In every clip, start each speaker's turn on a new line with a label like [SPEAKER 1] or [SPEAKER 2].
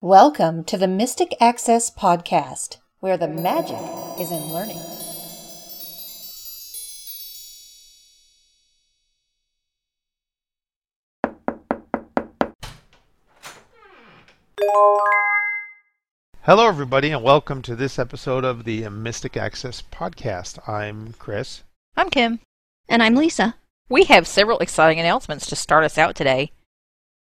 [SPEAKER 1] Welcome to the Mystic Access Podcast, where the magic is in learning.
[SPEAKER 2] Hello, everybody, and welcome to this episode of the Mystic Access Podcast. I'm Chris.
[SPEAKER 3] I'm Kim.
[SPEAKER 4] And I'm Lisa.
[SPEAKER 3] We have several exciting announcements to start us out today.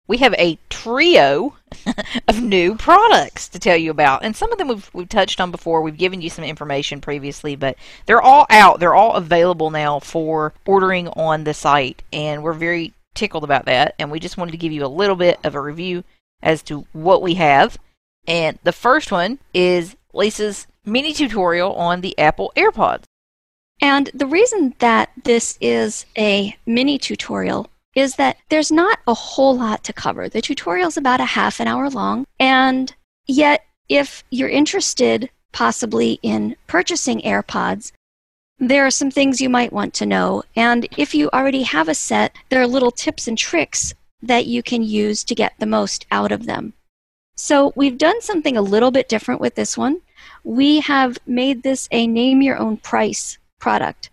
[SPEAKER 3] We have a trio of new products to tell you about, and some of them we've, we've touched on before. We've given you some information previously, but they're all out. They're all available now for ordering on the site, and we're very tickled about that. And we just wanted to give you a little bit of a review as to what we have and the first one is Lisa's mini tutorial on the Apple AirPods.
[SPEAKER 4] And the reason that this is a mini tutorial is that there's not a whole lot to cover. The tutorial is about a half an hour long, and yet, if you're interested possibly in purchasing AirPods, there are some things you might want to know. And if you already have a set, there are little tips and tricks that you can use to get the most out of them. So we've done something a little bit different with this one. We have made this a name your own price product.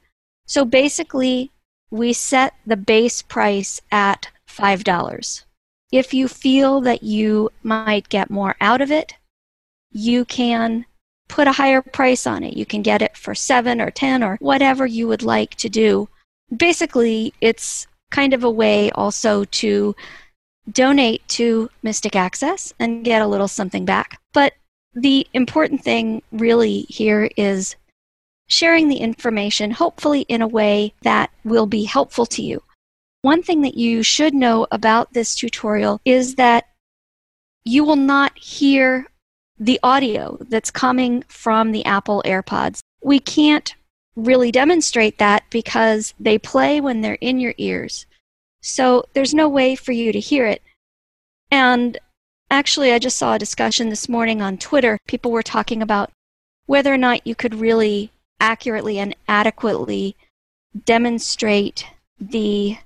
[SPEAKER 4] So basically, we set the base price at $5. If you feel that you might get more out of it, you can put a higher price on it. You can get it for 7 or 10 or whatever you would like to do. Basically, it's kind of a way also to donate to Mystic Access and get a little something back. But the important thing really here is sharing the information, hopefully in a way that will be helpful to you. One thing that you should know about this tutorial is that you will not hear the audio that's coming from the Apple AirPods. We can't really demonstrate that because they play when they're in your ears. So there's no way for you to hear it. And actually, I just saw a discussion this morning on Twitter. People were talking about whether or not you could really accurately and adequately demonstrate the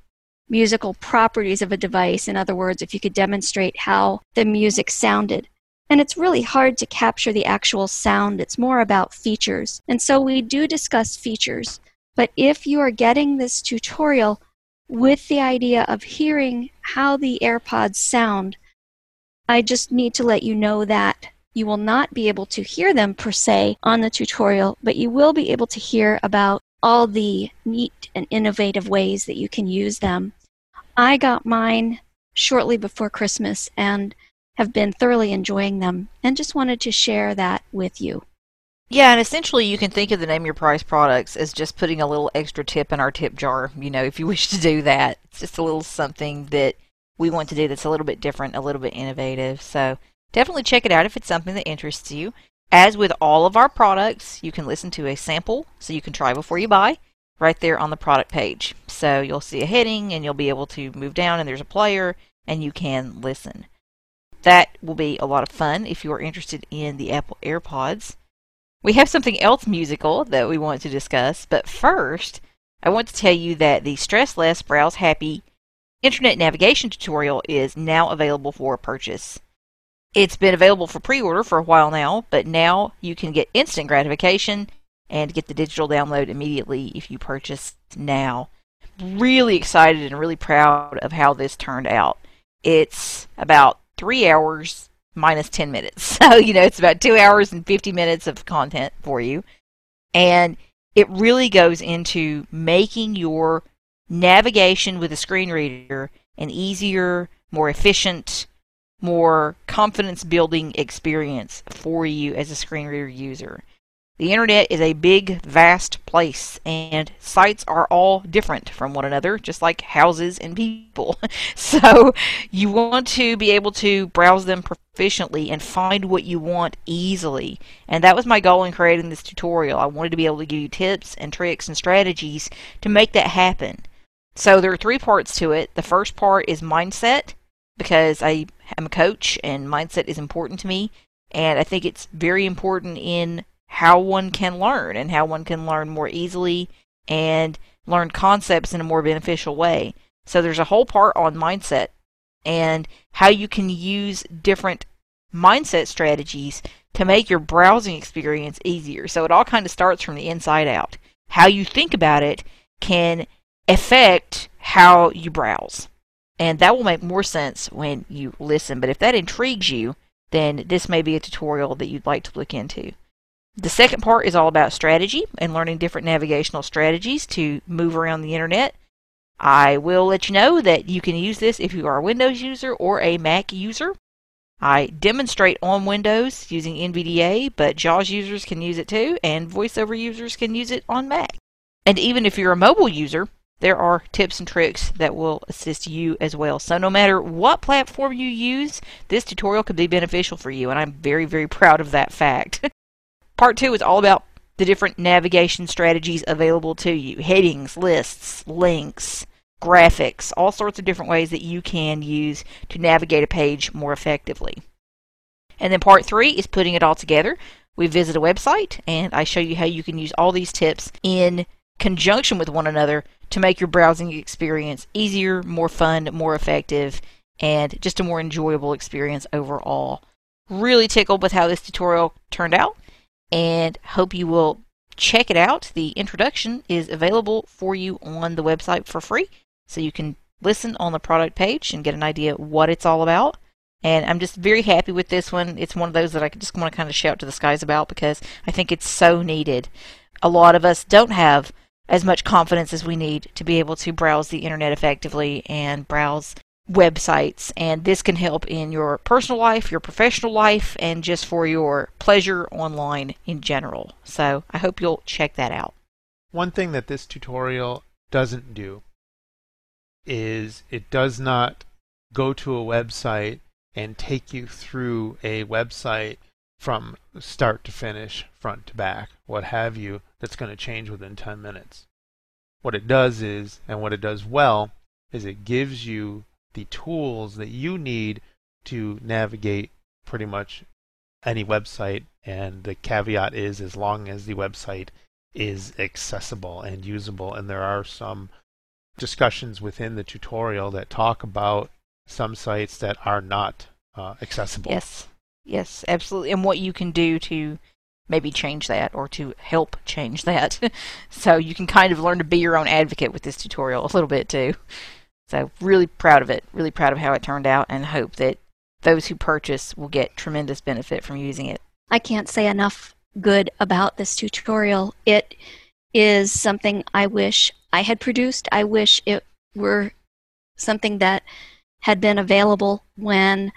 [SPEAKER 4] musical properties of a device. In other words, if you could demonstrate how the music sounded. And it's really hard to capture the actual sound, it's more about features. And so we do discuss features. But if you are getting this tutorial, with the idea of hearing how the AirPods sound, I just need to let you know that you will not be able to hear them per se on the tutorial, but you will be able to hear about all the neat and innovative ways that you can use them. I got mine shortly before Christmas and have been thoroughly enjoying them and just wanted to share that with you.
[SPEAKER 3] Yeah, and essentially you can think of the name your price products as just putting a little extra tip in our tip jar, you know, if you wish to do that. It's just a little something that we want to do that's a little bit different, a little bit innovative. So definitely check it out if it's something that interests you. As with all of our products, you can listen to a sample so you can try before you buy right there on the product page. So you'll see a heading and you'll be able to move down and there's a player and you can listen. That will be a lot of fun if you are interested in the Apple AirPods. We have something else musical that we want to discuss, but first, I want to tell you that the Stress Less, Browse Happy Internet Navigation tutorial is now available for purchase. It's been available for pre order for a while now, but now you can get instant gratification and get the digital download immediately if you purchase now. Really excited and really proud of how this turned out. It's about three hours minus 10 minutes. So, you know, it's about two hours and 50 minutes of content for you. And it really goes into making your navigation with a screen reader an easier, more efficient, more confidence building experience for you as a screen reader user. The internet is a big, vast place, and sites are all different from one another, just like houses and people. so, you want to be able to browse them proficiently and find what you want easily. And that was my goal in creating this tutorial. I wanted to be able to give you tips and tricks and strategies to make that happen. So, there are three parts to it. The first part is mindset, because I am a coach and mindset is important to me. And I think it's very important in how one can learn and how one can learn more easily and learn concepts in a more beneficial way. So there's a whole part on mindset and how you can use different mindset strategies to make your browsing experience easier. So it all kind of starts from the inside out. How you think about it can affect how you browse. And that will make more sense when you listen. But if that intrigues you, then this may be a tutorial that you'd like to look into. The second part is all about strategy and learning different navigational strategies to move around the internet. I will let you know that you can use this if you are a Windows user or a Mac user. I demonstrate on Windows using NVDA, but JAWS users can use it too, and VoiceOver users can use it on Mac. And even if you're a mobile user, there are tips and tricks that will assist you as well. So no matter what platform you use, this tutorial could be beneficial for you, and I'm very, very proud of that fact. Part two is all about the different navigation strategies available to you headings, lists, links, graphics, all sorts of different ways that you can use to navigate a page more effectively. And then part three is putting it all together. We visit a website and I show you how you can use all these tips in conjunction with one another to make your browsing experience easier, more fun, more effective, and just a more enjoyable experience overall. Really tickled with how this tutorial turned out and hope you will check it out. The introduction is available for you on the website for free, so you can listen on the product page and get an idea what it's all about. And I'm just very happy with this one. It's one of those that I just want to kind of shout to the skies about because I think it's so needed. A lot of us don't have as much confidence as we need to be able to browse the internet effectively and browse websites, and this can help in your personal life, your professional life, and just for your pleasure online in general. So I hope you'll check that out.
[SPEAKER 2] One thing that this tutorial doesn't do is it does not go to a website and take you through a website from start to finish, front to back, what have you, that's going to change within 10 minutes. What it does is, and what it does well, is it gives you the tools that you need to navigate pretty much any website. And the caveat is as long as the website is accessible and usable. And there are some discussions within the tutorial that talk about some sites that are not uh, accessible.
[SPEAKER 3] Yes, yes, absolutely. And what you can do to maybe change that or to help change that. so you can kind of learn to be your own advocate with this tutorial a little bit too. So really proud of it, really proud of how it turned out, and hope that those who purchase will get tremendous benefit from using it.
[SPEAKER 4] I can't say enough good about this tutorial. It is something I wish I had produced. I wish it were something that had been available when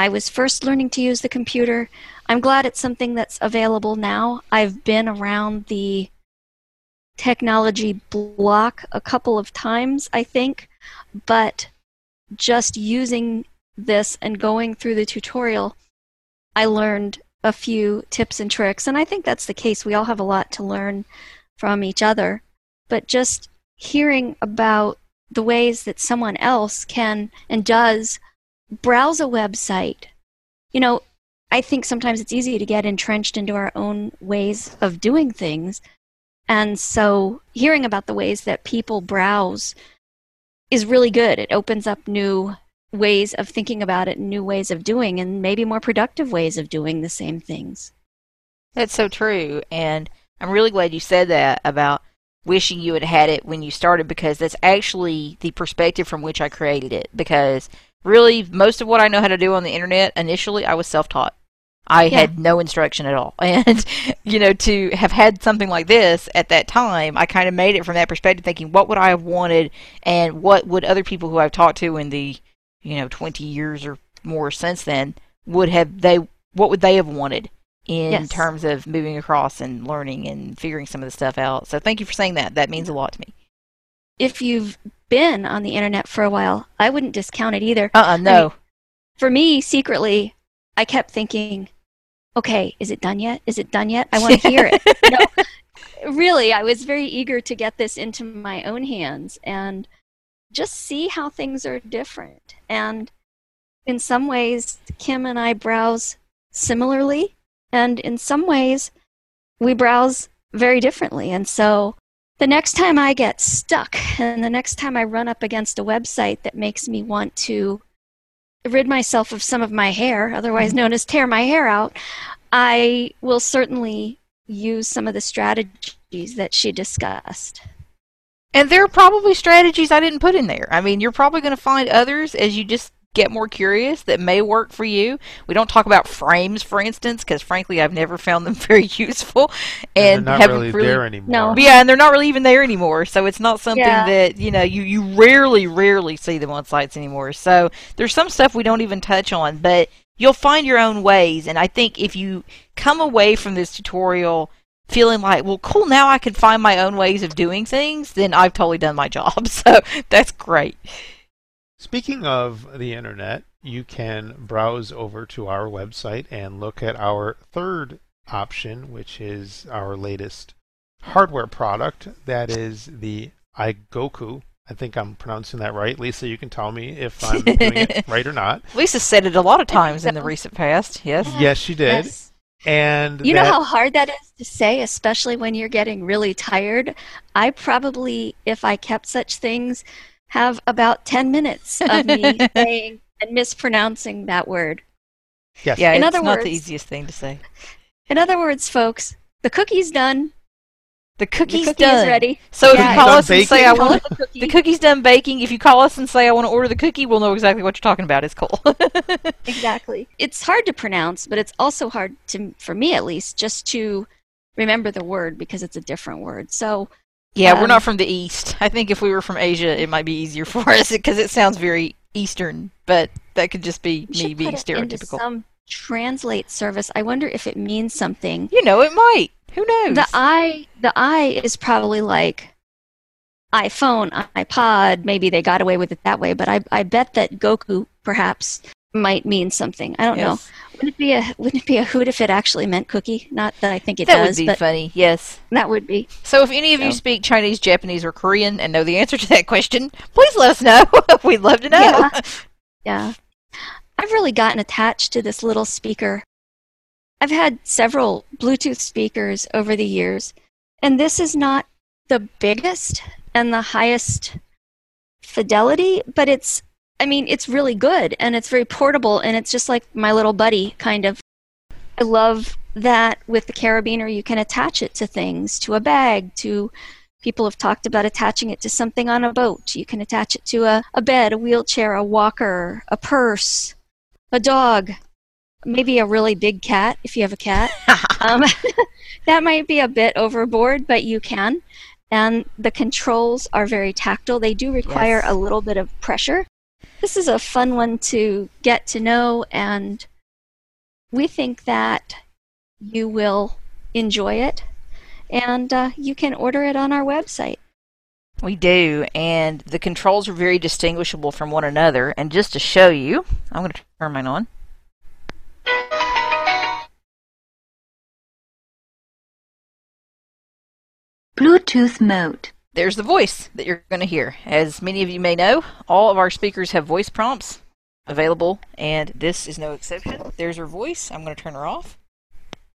[SPEAKER 4] I was first learning to use the computer. I'm glad it's something that's available now. I've been around the technology block a couple of times, I think, but just using this and going through the tutorial, I learned a few tips and tricks. And I think that's the case. We all have a lot to learn from each other. But just hearing about the ways that someone else can and does browse a website, you know, I think sometimes it's easy to get entrenched into our own ways of doing things. And so hearing about the ways that people browse is really good. It opens up new ways of thinking about it, new ways of doing, and maybe more productive ways of doing the same things.
[SPEAKER 3] That's so true. And I'm really glad you said that about wishing you had had it when you started because that's actually the perspective from which I created it. Because really, most of what I know how to do on the internet initially, I was self taught. I yeah. had no instruction at all. And, you know, to have had something like this at that time, I kind of made it from that perspective, thinking, what would I have wanted and what would other people who I've talked to in the, you know, 20 years or more since then would have, they, what would they have wanted in yes. terms of moving across and learning and figuring some of the stuff out. So thank you for saying that. That means a lot to me.
[SPEAKER 4] If you've been on the internet for a while, I wouldn't discount it either.
[SPEAKER 3] Uh uh-uh, no. I mean,
[SPEAKER 4] for me, secretly, I kept thinking, okay, is it done yet? Is it done yet? I want to hear it. no, really, I was very eager to get this into my own hands and just see how things are different. And in some ways, Kim and I browse similarly, and in some ways, we browse very differently. And so the next time I get stuck and the next time I run up against a website that makes me want to rid myself of some of my hair, otherwise known as tear my hair out, I will certainly use some of the strategies that she discussed.
[SPEAKER 3] And there are probably strategies I didn't put in there. I mean, you're probably going to find others as you just get more curious that may work for you. We don't talk about frames, for instance, because frankly, I've never found them very useful,
[SPEAKER 2] And,
[SPEAKER 3] and,
[SPEAKER 2] they're not
[SPEAKER 3] haven't
[SPEAKER 2] really, there anymore.
[SPEAKER 4] No.
[SPEAKER 3] Yeah, and they're not really even there anymore. So it's not something
[SPEAKER 4] Yeah.
[SPEAKER 3] that you know you you rarely, rarely see them on sites anymore. So there's some stuff we don't even touch on, but you'll find your own ways. And I think if you come away from this tutorial feeling like, well, cool, now I can find my own ways of doing things, then I've totally done my job. So that's great.
[SPEAKER 2] Speaking of the internet, you can browse over to our website and look at our third option, which is our latest hardware product. That is the iGoku. I think I'm pronouncing that right. Lisa, you can tell me if I'm doing it right or not.
[SPEAKER 3] Lisa said it a lot of times in the recent past. Yes.
[SPEAKER 2] Yes, she did.
[SPEAKER 4] Yes.
[SPEAKER 2] And
[SPEAKER 4] You know how hard that is to say, especially when you're getting really tired? I probably, if I kept such things, have about 10 minutes of me saying and mispronouncing that word.
[SPEAKER 2] yes,
[SPEAKER 3] Yeah,
[SPEAKER 4] In
[SPEAKER 3] it's
[SPEAKER 4] other
[SPEAKER 3] not
[SPEAKER 4] words-
[SPEAKER 3] the easiest thing to say.
[SPEAKER 4] In other words, folks, the cookie's done.
[SPEAKER 3] The cookie's
[SPEAKER 4] the cookie
[SPEAKER 3] done.
[SPEAKER 4] is ready.
[SPEAKER 3] So if you call
[SPEAKER 2] done
[SPEAKER 3] us and say? I want
[SPEAKER 4] the cookie.
[SPEAKER 3] the cookie's done baking, if you call us and say I want to order the cookie, we'll know exactly what you're talking about. It's cool.
[SPEAKER 4] Exactly. It's hard to pronounce, but it's also hard to, for me at least, just to remember the word because it's a different word. So
[SPEAKER 3] yeah, we're
[SPEAKER 4] Um,
[SPEAKER 3] not from the east. I think if we were from Asia, it might be easier for us because it sounds very eastern. But that could just be me being
[SPEAKER 4] put it into
[SPEAKER 3] stereotypical.
[SPEAKER 4] some translate service. I wonder if it means something.
[SPEAKER 3] You know, it might. Who knows?
[SPEAKER 4] The I, the I is probably like iPhone, iPod. Maybe they got away with it that way, but I, I bet that Goku perhaps might mean something. I don't know. Wouldn't it be a wouldn't it be a hoot if it actually meant cookie? Not that I think it
[SPEAKER 3] that
[SPEAKER 4] does, That
[SPEAKER 3] would be funny. Yes.
[SPEAKER 4] that would be.
[SPEAKER 3] So if any of you speak Chinese, Japanese, or Korean and know the answer to that question, please let us know. We'd love to know.
[SPEAKER 4] Yeah. Yeah. I've really gotten attached to this little speaker. I've had several Bluetooth speakers over the years, and this is not the biggest and the highest fidelity, but it's, I mean, it's really good and it's very portable and it's just like my little buddy, kind of. I love that with the carabiner you can attach it to things, to a bag, to People have talked about attaching it to something on a boat. You can attach it to a, a bed, a wheelchair, a walker, a purse, a dog, maybe a really big cat if you have a cat. um, that might be a bit overboard, but you can. And the controls are very tactile. They do require
[SPEAKER 3] Yes.
[SPEAKER 4] a little bit of pressure. This is a fun one to get to know, and we think that you will enjoy it. And uh, you can order it on our website.
[SPEAKER 3] We do, and the controls are very distinguishable from one another. And just to show you, I'm going to turn mine on.
[SPEAKER 5] Bluetooth mode.
[SPEAKER 3] There's the voice that you're going to hear. As many of you may know, all of our speakers have voice prompts available, and this is no exception. There's her voice. I'm going to turn her off.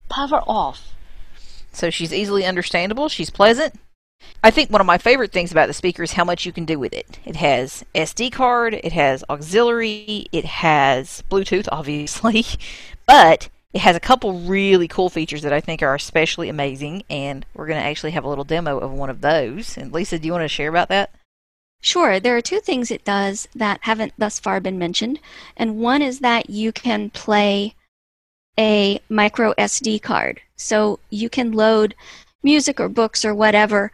[SPEAKER 5] Power off.
[SPEAKER 3] So she's easily understandable. She's pleasant. I think one of my favorite things about the speaker is how much you can do with it. It has SD card, it has auxiliary, it has Bluetooth, obviously, but it has a couple really cool features that I think are especially amazing, and we're going to actually have a little demo of one of those. And Lisa, do you want to share about that?
[SPEAKER 4] Sure, there are two things it does that haven't thus far been mentioned. And one is that you can play a micro SD card. So you can load music or books or whatever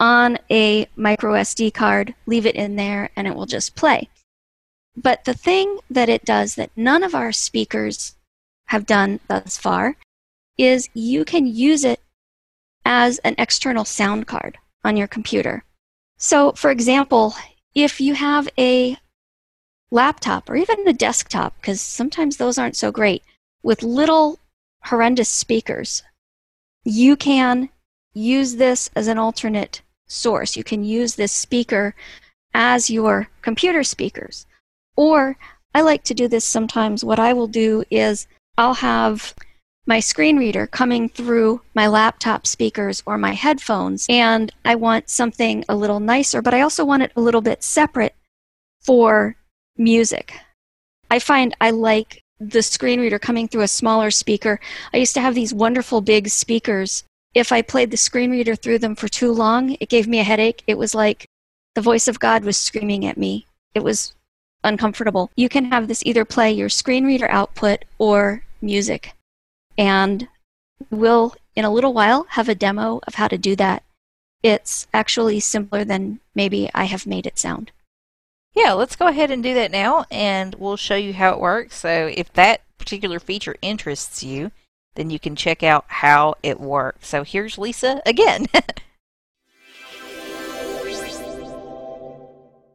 [SPEAKER 4] on a micro SD card, leave it in there, and it will just play. But the thing that it does that none of our speakers have done thus far is you can use it as an external sound card on your computer. So, for example, if you have a laptop or even a desktop, because sometimes those aren't so great, with little horrendous speakers, you can use this as an alternate source. You can use this speaker as your computer speakers. Or I like to do this sometimes. What I will do is I'll have my screen reader coming through my laptop speakers or my headphones, and I want something a little nicer, but I also want it a little bit separate for music. I find I like the screen reader coming through a smaller speaker. I used to have these wonderful big speakers. If I played the screen reader through them for too long, it gave me a headache. It was like the voice of God was screaming at me. It was uncomfortable. You can have this either play your screen reader output or music. And we'll, in a little while, have a demo of how to do that. It's actually simpler than maybe I have made it sound.
[SPEAKER 3] Yeah, let's go ahead and do that now, and we'll show you how it works. So if that particular feature interests you, then you can check out how it works. So here's Lisa again.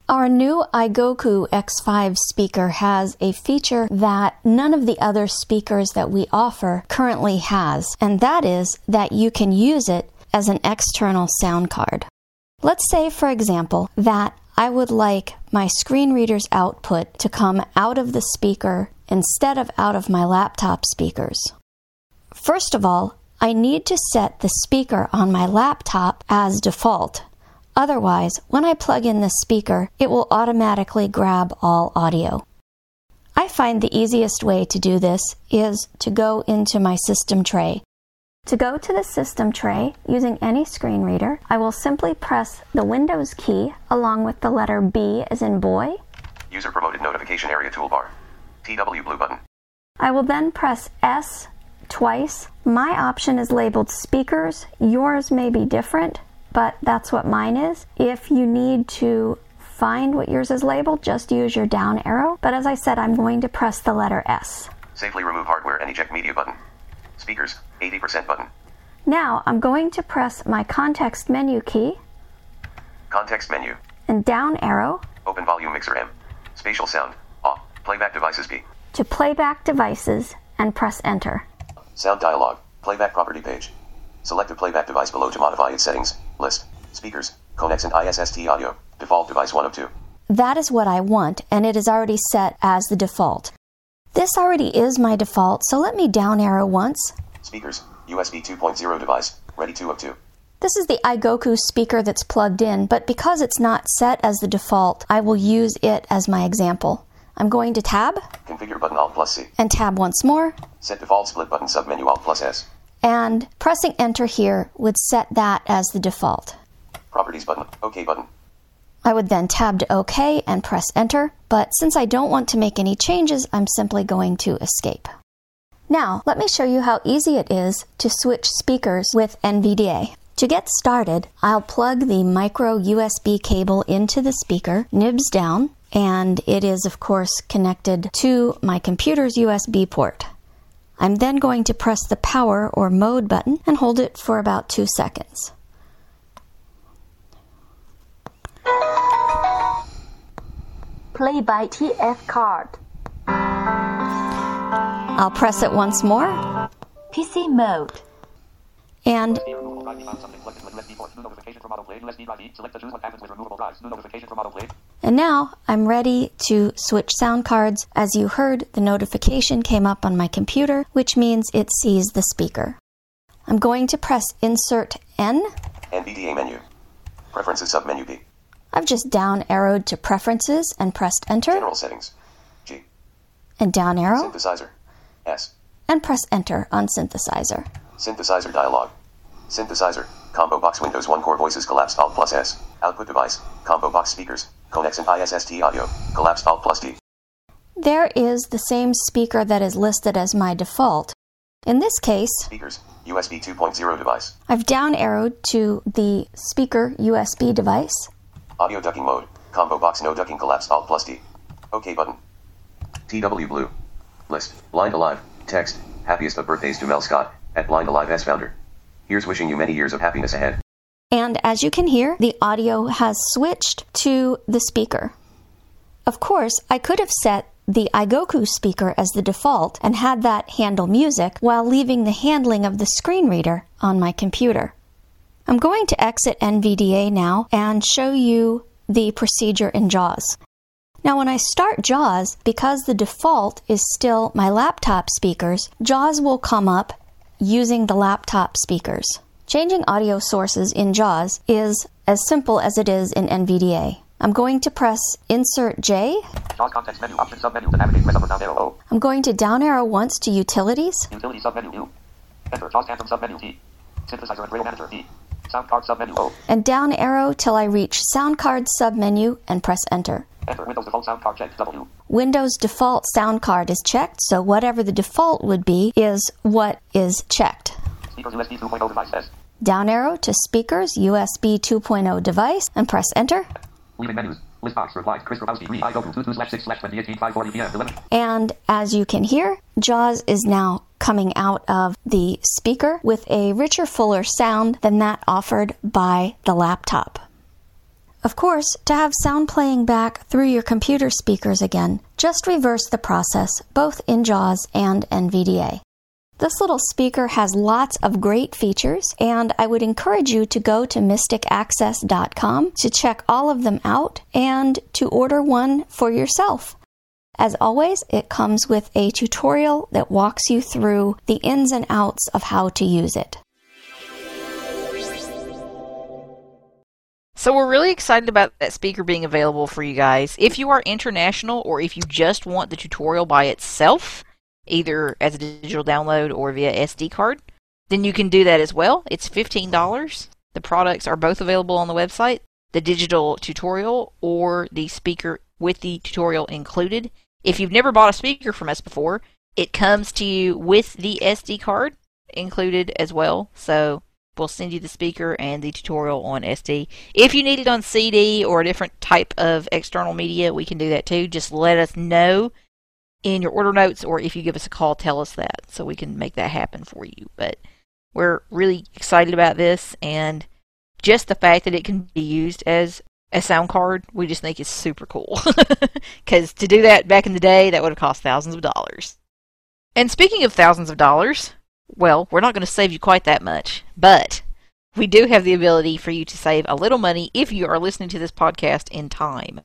[SPEAKER 6] Our new iGoku X5 speaker has a feature that none of the other speakers that we offer currently has, and that is that you can use it as an external sound card. Let's say, for example, that I would like my screen reader's output to come out of the speaker instead of out of my laptop speakers. First of all, I need to set the speaker on my laptop as default. Otherwise, when I plug in the speaker, it will automatically grab all audio. I find the easiest way to do this is to go into my system tray. To go to the system tray using any screen reader, I will simply press the Windows key along with the letter B as in boy.
[SPEAKER 7] User promoted notification area toolbar. TW blue button.
[SPEAKER 6] I will then press S twice. My option is labeled speakers. Yours may be different but that's what mine is. If you need to find what yours is labeled, just use your down arrow. But as I said, I'm going to press the letter S.
[SPEAKER 7] Safely remove hardware and eject media button. Speakers, 80% button.
[SPEAKER 6] Now I'm going to press my context menu key.
[SPEAKER 7] Context menu.
[SPEAKER 6] And down arrow.
[SPEAKER 7] Open volume mixer M. Spatial sound. Off. Playback devices B.
[SPEAKER 6] To playback devices and press enter.
[SPEAKER 7] Sound dialog. Playback property page. Select a playback device below to modify its settings. List. Speakers. Conexant ISST audio. Default device 1 of 2.
[SPEAKER 6] That is what I want, and it is already set as the default. This already is my default, so let me down arrow once.
[SPEAKER 7] Speakers. USB 2.0 device. Ready 2 of 2.
[SPEAKER 6] This is the iGoku speaker that's plugged in, but because it's not set as the default, I will use it as my example. I'm going to tab.
[SPEAKER 7] Configure button Alt plus C.
[SPEAKER 6] And tab once more.
[SPEAKER 7] Set default split button submenu Alt plus S
[SPEAKER 6] and pressing enter here would set that as the default.
[SPEAKER 7] Properties button, OK button.
[SPEAKER 6] I would then tab to OK and press enter, but since I don't want to make any changes, I'm simply going to escape. Now, let me show you how easy it is to switch speakers with NVDA. To get started, I'll plug the micro USB cable into the speaker, nibs down, and it is, of course, connected to my computer's USB port. I'm then going to press the power or mode button and hold it for about two seconds.
[SPEAKER 5] Play by TF card.
[SPEAKER 6] I'll press it once more.
[SPEAKER 5] PC mode.
[SPEAKER 6] And and now I'm ready to switch sound cards. As you heard, the notification came up on my computer, which means it sees the speaker. I'm going to press Insert N.
[SPEAKER 7] NVDA menu. Preferences submenu B.
[SPEAKER 6] I've just down arrowed to Preferences and pressed Enter.
[SPEAKER 7] General settings. G.
[SPEAKER 6] And down arrow.
[SPEAKER 7] Synthesizer. S.
[SPEAKER 6] And press Enter on Synthesizer.
[SPEAKER 7] Synthesizer dialog. Synthesizer. Combo box Windows OneCore voices collapsed Alt plus S. Output device. Combo box speakers. Conexant ISST audio. Collapsed Alt plus D.
[SPEAKER 6] There is the same speaker that is listed as my default. In this case,
[SPEAKER 7] speakers. USB 2.0 device.
[SPEAKER 6] I've down arrowed to the speaker USB device.
[SPEAKER 7] Audio ducking mode. Combo box no ducking collapsed Alt plus D. OK button. TW Blue. List. Blind Alive. Text. Happiest of birthdays to Mel Scott, at Blind Alive S founder. Here's wishing you many years of happiness ahead.
[SPEAKER 6] And as you can hear, the audio has switched to the speaker. Of course, I could have set the iGoku speaker as the default and had that handle music while leaving the handling of the screen reader on my computer. I'm going to exit NVDA now and show you the procedure in JAWS. Now, when I start JAWS, because the default is still my laptop speakers, JAWS will come up using the laptop speakers. Changing audio sources in JAWS is as simple as it is in NVDA. I'm going to press Insert J.
[SPEAKER 8] Menu option submenu to navigate press up or down arrow.
[SPEAKER 6] I'm going to down arrow once to Utilities.
[SPEAKER 8] Utility submenu U. Enter JAWS Anthem submenu T. Synthesizer and Braille Manager E. Sound card submenu oh.
[SPEAKER 6] and down arrow till I reach Sound Card submenu and press Enter.
[SPEAKER 8] Enter Windows default sound card checked W.
[SPEAKER 6] Windows default sound card is checked, so whatever the default would be is what is checked.
[SPEAKER 8] Speakers USB 2.0 device
[SPEAKER 6] Down arrow to speakers USB 2.0 device and press enter.
[SPEAKER 8] Leaving menus. List box replies. Chris Grabowski. Re. I go to 2 2 slash 6 slash 20 18 540 p.m. 11.
[SPEAKER 6] And as you can hear, JAWS is now coming out of the speaker with a richer, fuller sound than that offered by the laptop. Of course, to have sound playing back through your computer speakers again, just reverse the process both in JAWS and NVDA. This little speaker has lots of great features, and I would encourage you to go to mysticaccess.com to check all of them out and to order one for yourself. As always, it comes with a tutorial that walks you through the ins and outs of how to use it.
[SPEAKER 3] So we're really excited about that speaker being available for you guys. If you are international or if you just want the tutorial by itself, either as a digital download or via SD card, then you can do that as well. It's $15. The products are both available on the website, the digital tutorial or the speaker with the tutorial included. If you've never bought a speaker from us before, it comes to you with the SD card included as well. So we'll send you the speaker and the tutorial on SD. If you need it on CD or a different type of external media, we can do that too. Just let us know in your order notes or if you give us a call, tell us that so we can make that happen for you. But we're really excited about this and just the fact that it can be used as a sound card, we just think is super cool. Because to do that back in the day, that would have cost thousands of dollars. And speaking of thousands of dollars, well, we're not going to save you quite that much, but we do have the ability for you to save a little money if you are listening to this podcast in time.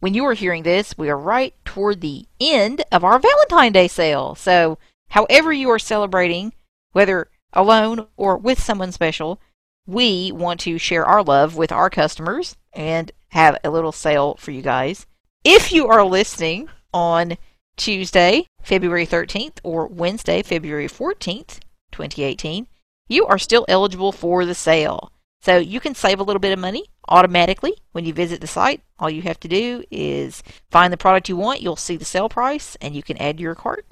[SPEAKER 3] When you are hearing this, we are right toward the end of our Valentine Day sale. So, however you are celebrating, whether alone or with someone special, we want to share our love with our customers and have a little sale for you guys. If you are listening on Tuesday, February 13th, or Wednesday, February 14th, 2018, you are still eligible for the sale. So you can save a little bit of money automatically when you visit the site. All you have to do is find the product you want, you'll see the sale price, and you can add to your cart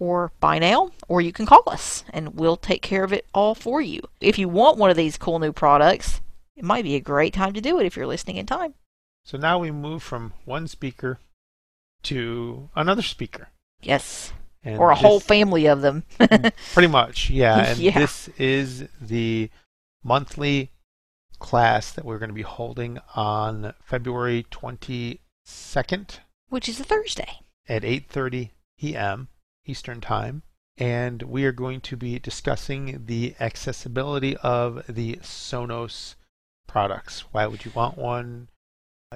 [SPEAKER 3] or buy now, or you can call us and we'll take care of it all for you. If you want one of these cool new products, it might be a great time to do it if you're listening in time.
[SPEAKER 2] So now we move from one speaker to another speaker.
[SPEAKER 3] Yes.
[SPEAKER 2] And
[SPEAKER 3] or a whole family of them.
[SPEAKER 2] Pretty much, yeah. And
[SPEAKER 3] Yeah.
[SPEAKER 2] this is the monthly class that we're going to be holding on February 22nd
[SPEAKER 3] Which is a Thursday.
[SPEAKER 2] at 8:30 p.m. Eastern Time, and we are going to be discussing the accessibility of the Sonos products. Why would you want one?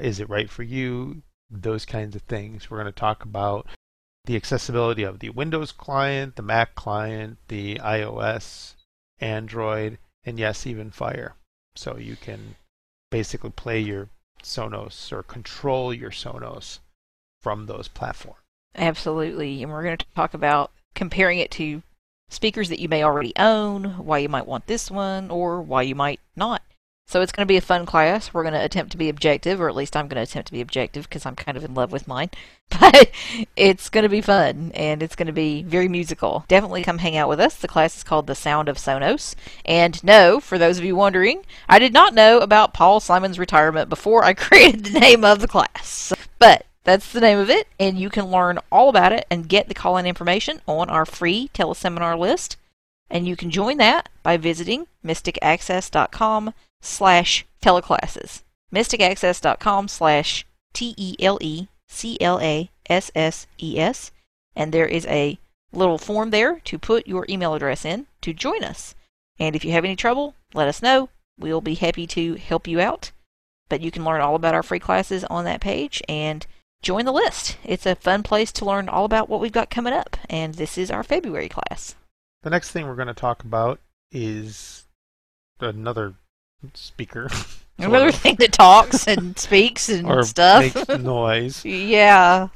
[SPEAKER 2] Is it right for you? Those kinds of things. We're going to talk about the accessibility of the Windows client, the Mac client, the iOS, Android, and yes, even Fire. So you can basically play your Sonos or control your Sonos from those platforms.
[SPEAKER 3] Absolutely. And we're going to talk about comparing it to speakers that you may already own, why you might want this one, or why you might not. So it's going to be a fun class. We're going to attempt to be objective, or at least I'm going to attempt to be objective because I'm kind of in love with mine. But it's going to be fun and it's going to be very musical. Definitely come hang out with us. The class is called The Sound of Sonos. And no, for those of you wondering, I did not know about Paul Simon's retirement before I created the name of the class. But that's the name of it, and you can learn all about it and get the call in information on our free teleseminar list. And you can join that by visiting mysticaccess.com slash teleclasses. mysticaccess.com slash T-E-L-E-C-L-A-S-S-E-S. And there is a little form there to put your email address in to join us. And if you have any trouble, let us know. We'll be happy to help you out. But you can learn all about our free classes on that page and join the list. It's a fun place to learn all about what we've got coming up. And this is our February class.
[SPEAKER 2] The next thing we're going to talk about is another speaker.
[SPEAKER 3] Another thing that talks and speaks and
[SPEAKER 2] or
[SPEAKER 3] stuff.
[SPEAKER 2] makes noise.
[SPEAKER 3] yeah.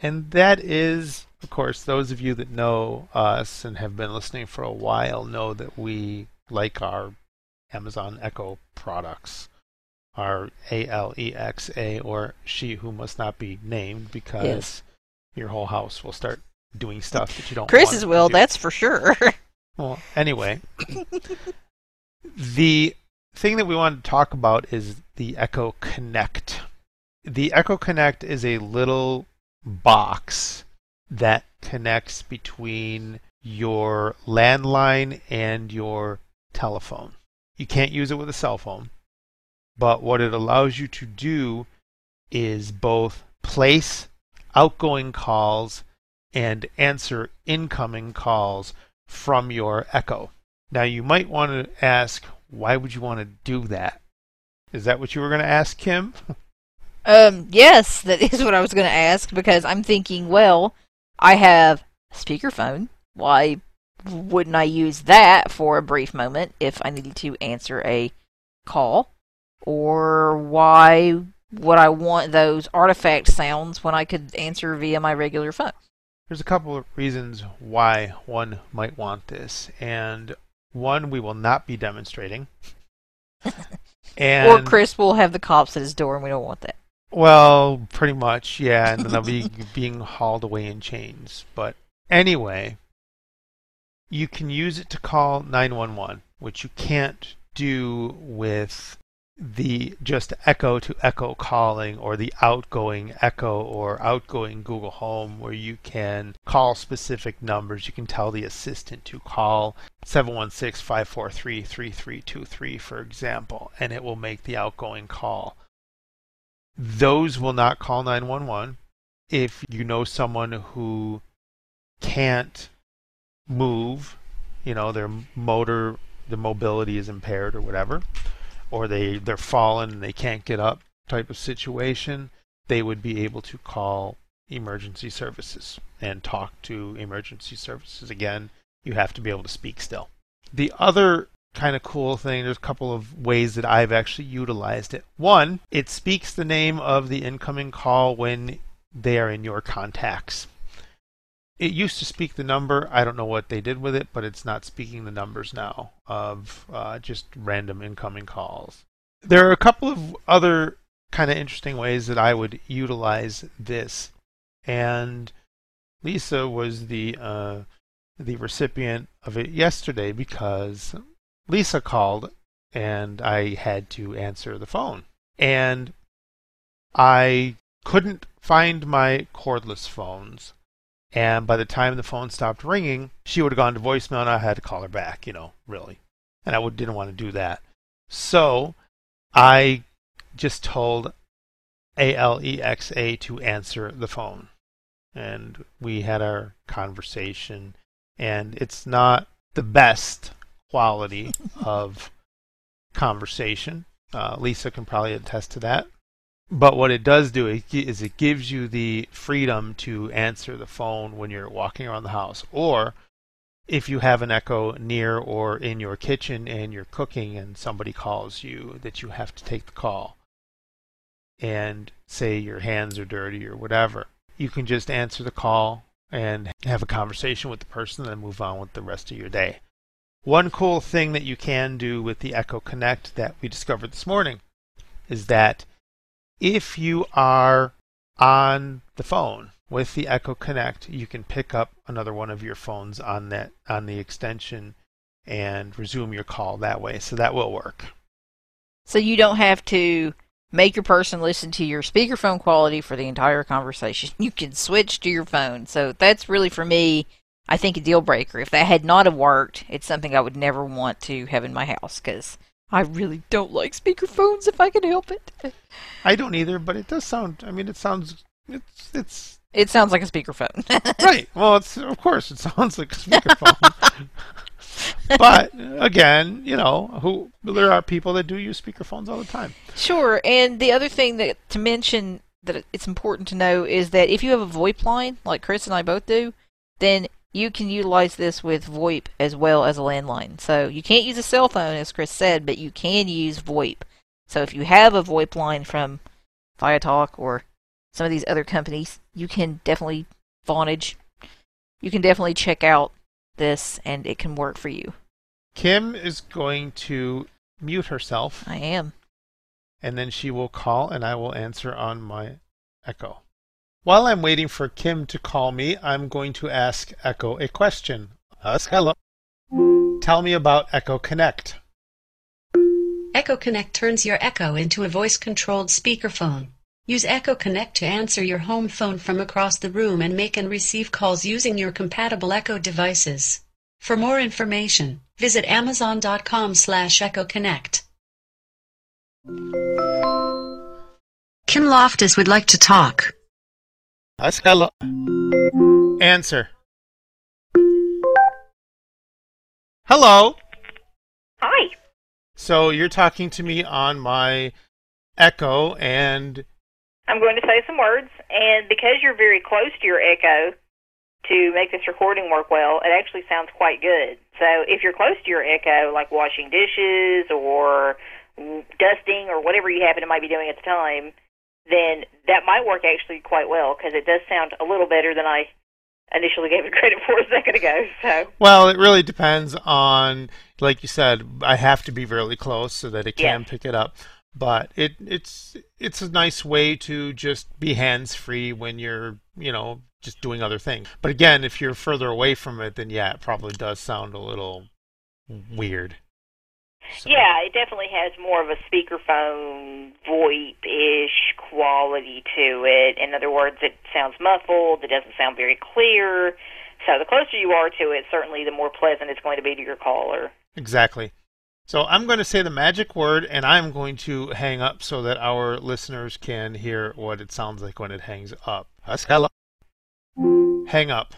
[SPEAKER 2] And that is, of course, those of you that know us and have been listening for a while know that we like our Amazon Echo products. Our ALEXA, or She Who Must Not Be Named, because
[SPEAKER 3] Yes.
[SPEAKER 2] your whole house will start doing stuff that you don't want
[SPEAKER 3] Chris's will, that's for sure.
[SPEAKER 2] Well, anyway, the thing that we want to talk about is the Echo Connect. The Echo Connect is a little box that connects between your landline and your telephone. You can't use it with a cell phone, but what it allows you to do is both place outgoing calls and answer incoming calls from your Echo. Now, you might want to ask, why would you want to do that? Is that what you were going to ask, Kim?
[SPEAKER 3] Um, yes, that is what I was going to ask because I'm thinking, well, I have a speakerphone. Why wouldn't I use that for a brief moment if I needed to answer a call? Or why would I want those artifact sounds when I could answer via my regular phone?
[SPEAKER 2] There's a couple of reasons why one might want this, and one we will not be demonstrating. and
[SPEAKER 3] or Chris will have the cops at his door and we don't want that.
[SPEAKER 2] Well, pretty much, yeah, and then they'll be being hauled away in chains. But anyway, you can use it to call 911, which you can't do with the just echo to echo calling or the outgoing echo or outgoing Google Home where you can call specific numbers. You can tell the assistant to call 716-543-3323 for example and it will make the outgoing call. Those will not call 911 if you know someone who can't move, you know, their motor, the mobility is impaired or whatever, or they they're fallen and they can't get up type of situation, they would be able to call emergency services and talk to emergency services again. You have to be able to speak still. The other kind of cool thing, there's a couple of ways that I've actually utilized it. One, it speaks the name of the incoming call when they are in your contacts. It used to speak the number. I don't know what they did with it, but it's not speaking the numbers now of uh, just random incoming calls. There are a couple of other kind of interesting ways that I would utilize this, and Lisa was the uh, the recipient of it yesterday because Lisa called and I had to answer the phone, and I couldn't find my cordless phones. And by the time the phone stopped ringing, she would have gone to voicemail and I had to call her back, you know, really. And I would, didn't want to do that. So I just told ALEXA to answer the phone. And we had our conversation. And it's not the best quality of conversation. Uh, Lisa can probably attest to that. But what it does do is it gives you the freedom to answer the phone when you're walking around the house, or if you have an echo near or in your kitchen and you're cooking and somebody calls you that you have to take the call and say your hands are dirty or whatever, you can just answer the call and have a conversation with the person and then move on with the rest of your day. One cool thing that you can do with the Echo Connect that we discovered this morning is that if you are on the phone with the Echo Connect, you can pick up another one of your phones on that on the extension and resume your call that way. So that will work.
[SPEAKER 3] So you don't have to make your person listen to your speakerphone quality for the entire conversation. You can switch to your phone. So that's really for me, I think a deal breaker. If that had not have worked, it's something I would never want to have in my house because I really don't like speakerphones if I can help it.
[SPEAKER 2] I don't either, but it does sound. I mean, it sounds. It's it's
[SPEAKER 3] It sounds like a speakerphone.
[SPEAKER 2] right. Well, it's of course it sounds like a speakerphone. but again, you know, who there are people that do use speakerphones all the time.
[SPEAKER 3] Sure, and the other thing that to mention that it's important to know is that if you have a VoIP line, like Chris and I both do, then you can utilize this with VoIP as well as a landline. So you can't use a cell phone, as Chris said, but you can use VoIP. So if you have a VoIP line from Viatalk or some of these other companies, you can definitely Vonage. You can definitely check out this, and it can work for you.
[SPEAKER 2] Kim is going to mute herself,
[SPEAKER 3] I am.
[SPEAKER 2] and then she will call, and I will answer on my Echo. While I'm waiting for Kim to call me, I'm going to ask Echo a question. Us, hello. Tell me about Echo Connect.
[SPEAKER 9] Echo Connect turns your Echo into a voice controlled speakerphone. Use Echo Connect to answer your home phone from across the room and make and receive calls using your compatible Echo devices. For more information, visit amazon.com slash Echo Connect. Kim Loftus would like to talk.
[SPEAKER 2] Us, hello. Answer. Hello.
[SPEAKER 10] Hi.
[SPEAKER 2] So you're talking to me on my Echo, and
[SPEAKER 10] I'm going to say some words, and because you're very close to your echo to make this recording work well, it actually sounds quite good. So if you're close to your echo, like washing dishes or dusting or whatever you happen to might be doing at the time, then that might work actually quite well because it does sound a little better than I initially gave it credit for a second ago. So
[SPEAKER 2] well, it really depends on, like you said, I have to be really close so that it can
[SPEAKER 10] Yes.
[SPEAKER 2] pick it up. But it it's it's a nice way to just be hands free when you're you know just doing other things. But again, if you're further away from it, then yeah, it probably does sound a little weird. So-
[SPEAKER 10] yeah, it definitely has more of a speakerphone VoIP-ish quality to it. In other words, it sounds muffled. It doesn't sound very clear. So the closer you are to it, certainly the more pleasant it's going to be to your caller.
[SPEAKER 2] Exactly. So I'm going to say the magic word and I'm going to hang up so that our listeners can hear what it sounds like when it hangs up. Hello. Hang up.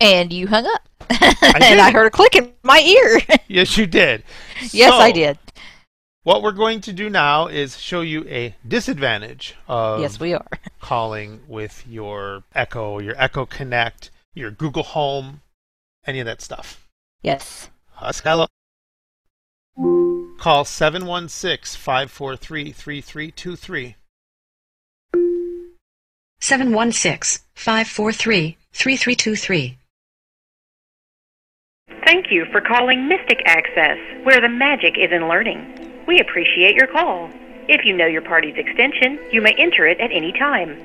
[SPEAKER 3] And you hung up.
[SPEAKER 2] did.
[SPEAKER 3] and I heard a click in my ear.
[SPEAKER 2] Yes, you did.
[SPEAKER 3] yes, I did.
[SPEAKER 2] What we're going to do now is show you a disadvantage of
[SPEAKER 3] Yes, we are.
[SPEAKER 2] calling with your Echo, your Echo Connect, your Google Home, any of that stuff.
[SPEAKER 3] Yes.
[SPEAKER 2] Us, hello. Call 716 543 3323.
[SPEAKER 9] 716 543 3323.
[SPEAKER 10] Thank you for calling Mystic Access, where the magic is in learning. We appreciate your call. If you know your party's extension, you may enter it at any time.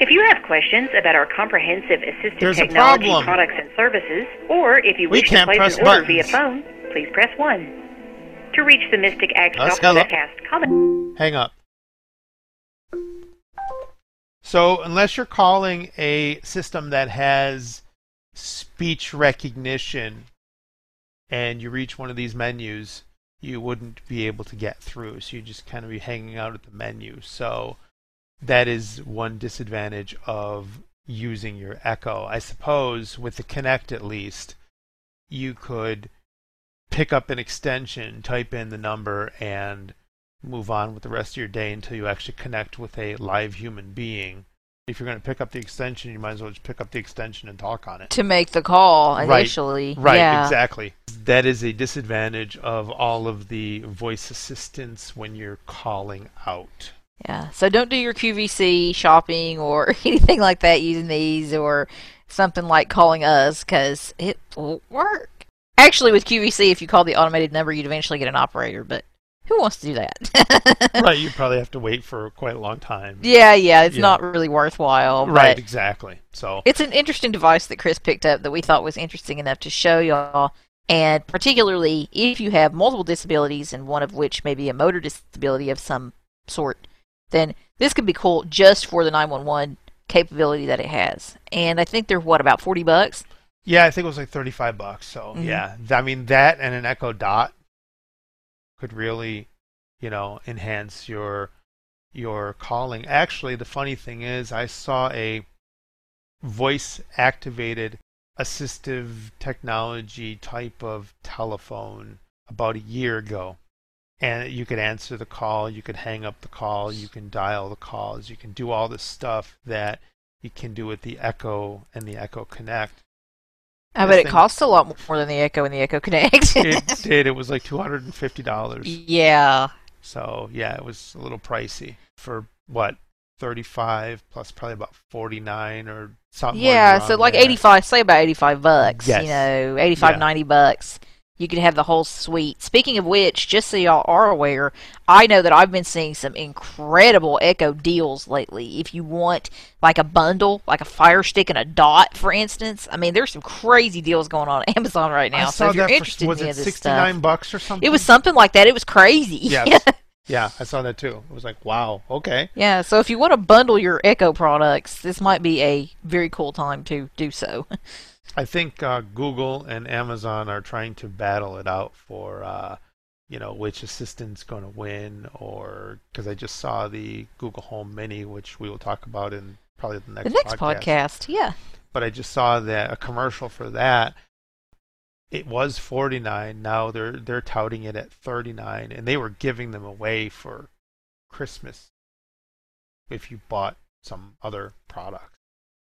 [SPEAKER 10] If you have questions about our comprehensive assistive
[SPEAKER 2] There's
[SPEAKER 10] technology products and services, or if you
[SPEAKER 2] We
[SPEAKER 10] wish to place an order via phone, please press 1. To reach the Mystic Access podcast comment,
[SPEAKER 2] Hang up. So, unless you're calling a system that has speech recognition and you reach one of these menus, you wouldn't be able to get through. So, you'd just kind of be hanging out at the menu. So, that is one disadvantage of using your Echo. I suppose with the Connect at least, you could pick up an extension, type in the number, and move on with the rest of your day until you actually connect with a live human being. If you're going to pick up the extension, you might as well just pick up the extension and talk on it.
[SPEAKER 3] To make the call
[SPEAKER 2] Right.
[SPEAKER 3] initially.
[SPEAKER 2] Right,
[SPEAKER 3] yeah.
[SPEAKER 2] exactly. That is a disadvantage of all of the voice assistants when you're calling out.
[SPEAKER 3] Yeah. So don't do your QVC shopping or anything like that using these or something like calling us because it won't work. Actually, with QVC, if you call the automated number, you'd eventually get an operator, but who wants to do that?
[SPEAKER 2] right, you probably have to wait for quite a long time.
[SPEAKER 3] Yeah, yeah, it's
[SPEAKER 2] Yeah.
[SPEAKER 3] not really worthwhile.
[SPEAKER 2] Right, exactly. So,
[SPEAKER 3] it's an interesting device that Chris picked up that we thought was interesting enough to show y'all. And particularly if you have multiple disabilities, and one of which may be a motor disability of some sort, then this could be cool just for the 911 capability that it has. And I think they're what about 40 bucks?
[SPEAKER 2] yeah, I think it was like 35 bucks. So,
[SPEAKER 3] Mhm.
[SPEAKER 2] yeah, I mean, that and an Echo Dot could really, you know, enhance your your calling. Actually, the funny thing is, I saw a voice activated assistive technology type of telephone about a year ago. And you could answer the call, you could hang up the call, you can dial the calls, you can do all this stuff that you can do with the Echo and the Echo Connect.
[SPEAKER 3] I bet it
[SPEAKER 2] thing-
[SPEAKER 3] costs a lot more than the Echo and the Echo Connect.
[SPEAKER 2] it did. It was like two hundred and fifty dollars.
[SPEAKER 3] yeah.
[SPEAKER 2] So yeah, it was a little pricey for what thirty-five plus probably about forty-nine or something.
[SPEAKER 3] Yeah, so like 85, say about 85 bucks,
[SPEAKER 2] Yes.
[SPEAKER 3] you know, 85,
[SPEAKER 2] Yeah.
[SPEAKER 3] 90 bucks. You could have the whole suite. Speaking of which, just so y'all are aware, I know that I've been seeing some incredible Echo deals lately. If you want like a bundle, like a Fire Stick and a Dot, for instance, I mean, there's some crazy deals going on at Amazon right now. So if you're interested
[SPEAKER 2] for, was
[SPEAKER 3] in
[SPEAKER 2] it sixty-nine
[SPEAKER 3] stuff,
[SPEAKER 2] bucks or something?
[SPEAKER 3] it was something like that. It was crazy.
[SPEAKER 2] Yes. yeah, I saw that too. It was like, wow, okay.
[SPEAKER 3] yeah. So if you want to bundle your Echo products, this might be a very cool time to do so.
[SPEAKER 2] I think uh, Google and Amazon are trying to battle it out for, uh, you know, which assistant's going to win, or because I just saw the Google Home Mini, which we will talk about in probably the next
[SPEAKER 3] the next podcast, yeah.
[SPEAKER 2] But I just saw that a commercial for that. It was 49. Now they're they're touting it at 39, and they were giving them away for Christmas if you bought some other product,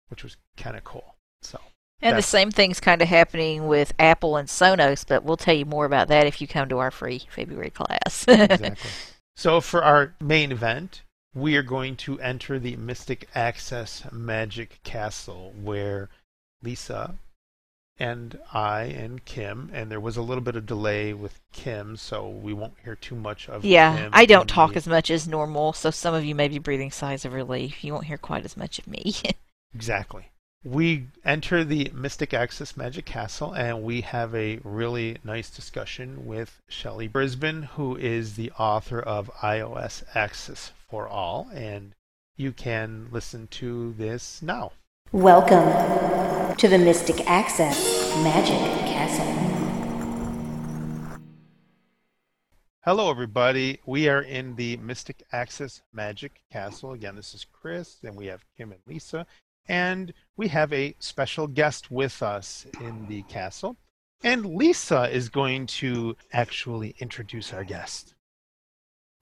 [SPEAKER 2] which was kind of cool. So.
[SPEAKER 3] And the same thing's kind of happening with Apple and Sonos, but we'll tell you more about that if you come to our free February class.
[SPEAKER 2] exactly. So for our main event, we are going to enter the Mystic Access Magic Castle, where Lisa and I and Kim, and there was a little bit of delay with Kim, so we won't hear too much of
[SPEAKER 3] yeah,
[SPEAKER 2] Kim
[SPEAKER 3] I don't talk
[SPEAKER 2] the-
[SPEAKER 3] as much as normal, so some of you may be breathing sighs of relief. You won't hear quite as much of me.
[SPEAKER 2] Exactly. We enter the Mystic Access Magic Castle and we have a really nice discussion with Shelly Brisbane, who is the author of iOS Access for All. And you can listen to this now.
[SPEAKER 1] Welcome to the Mystic Access Magic Castle.
[SPEAKER 2] Hello, everybody. We are in the Mystic Access Magic Castle. Again, this is Chris, and we have Kim and Lisa. And we have a special guest with us in the castle. And Lisa is going to actually introduce our guest.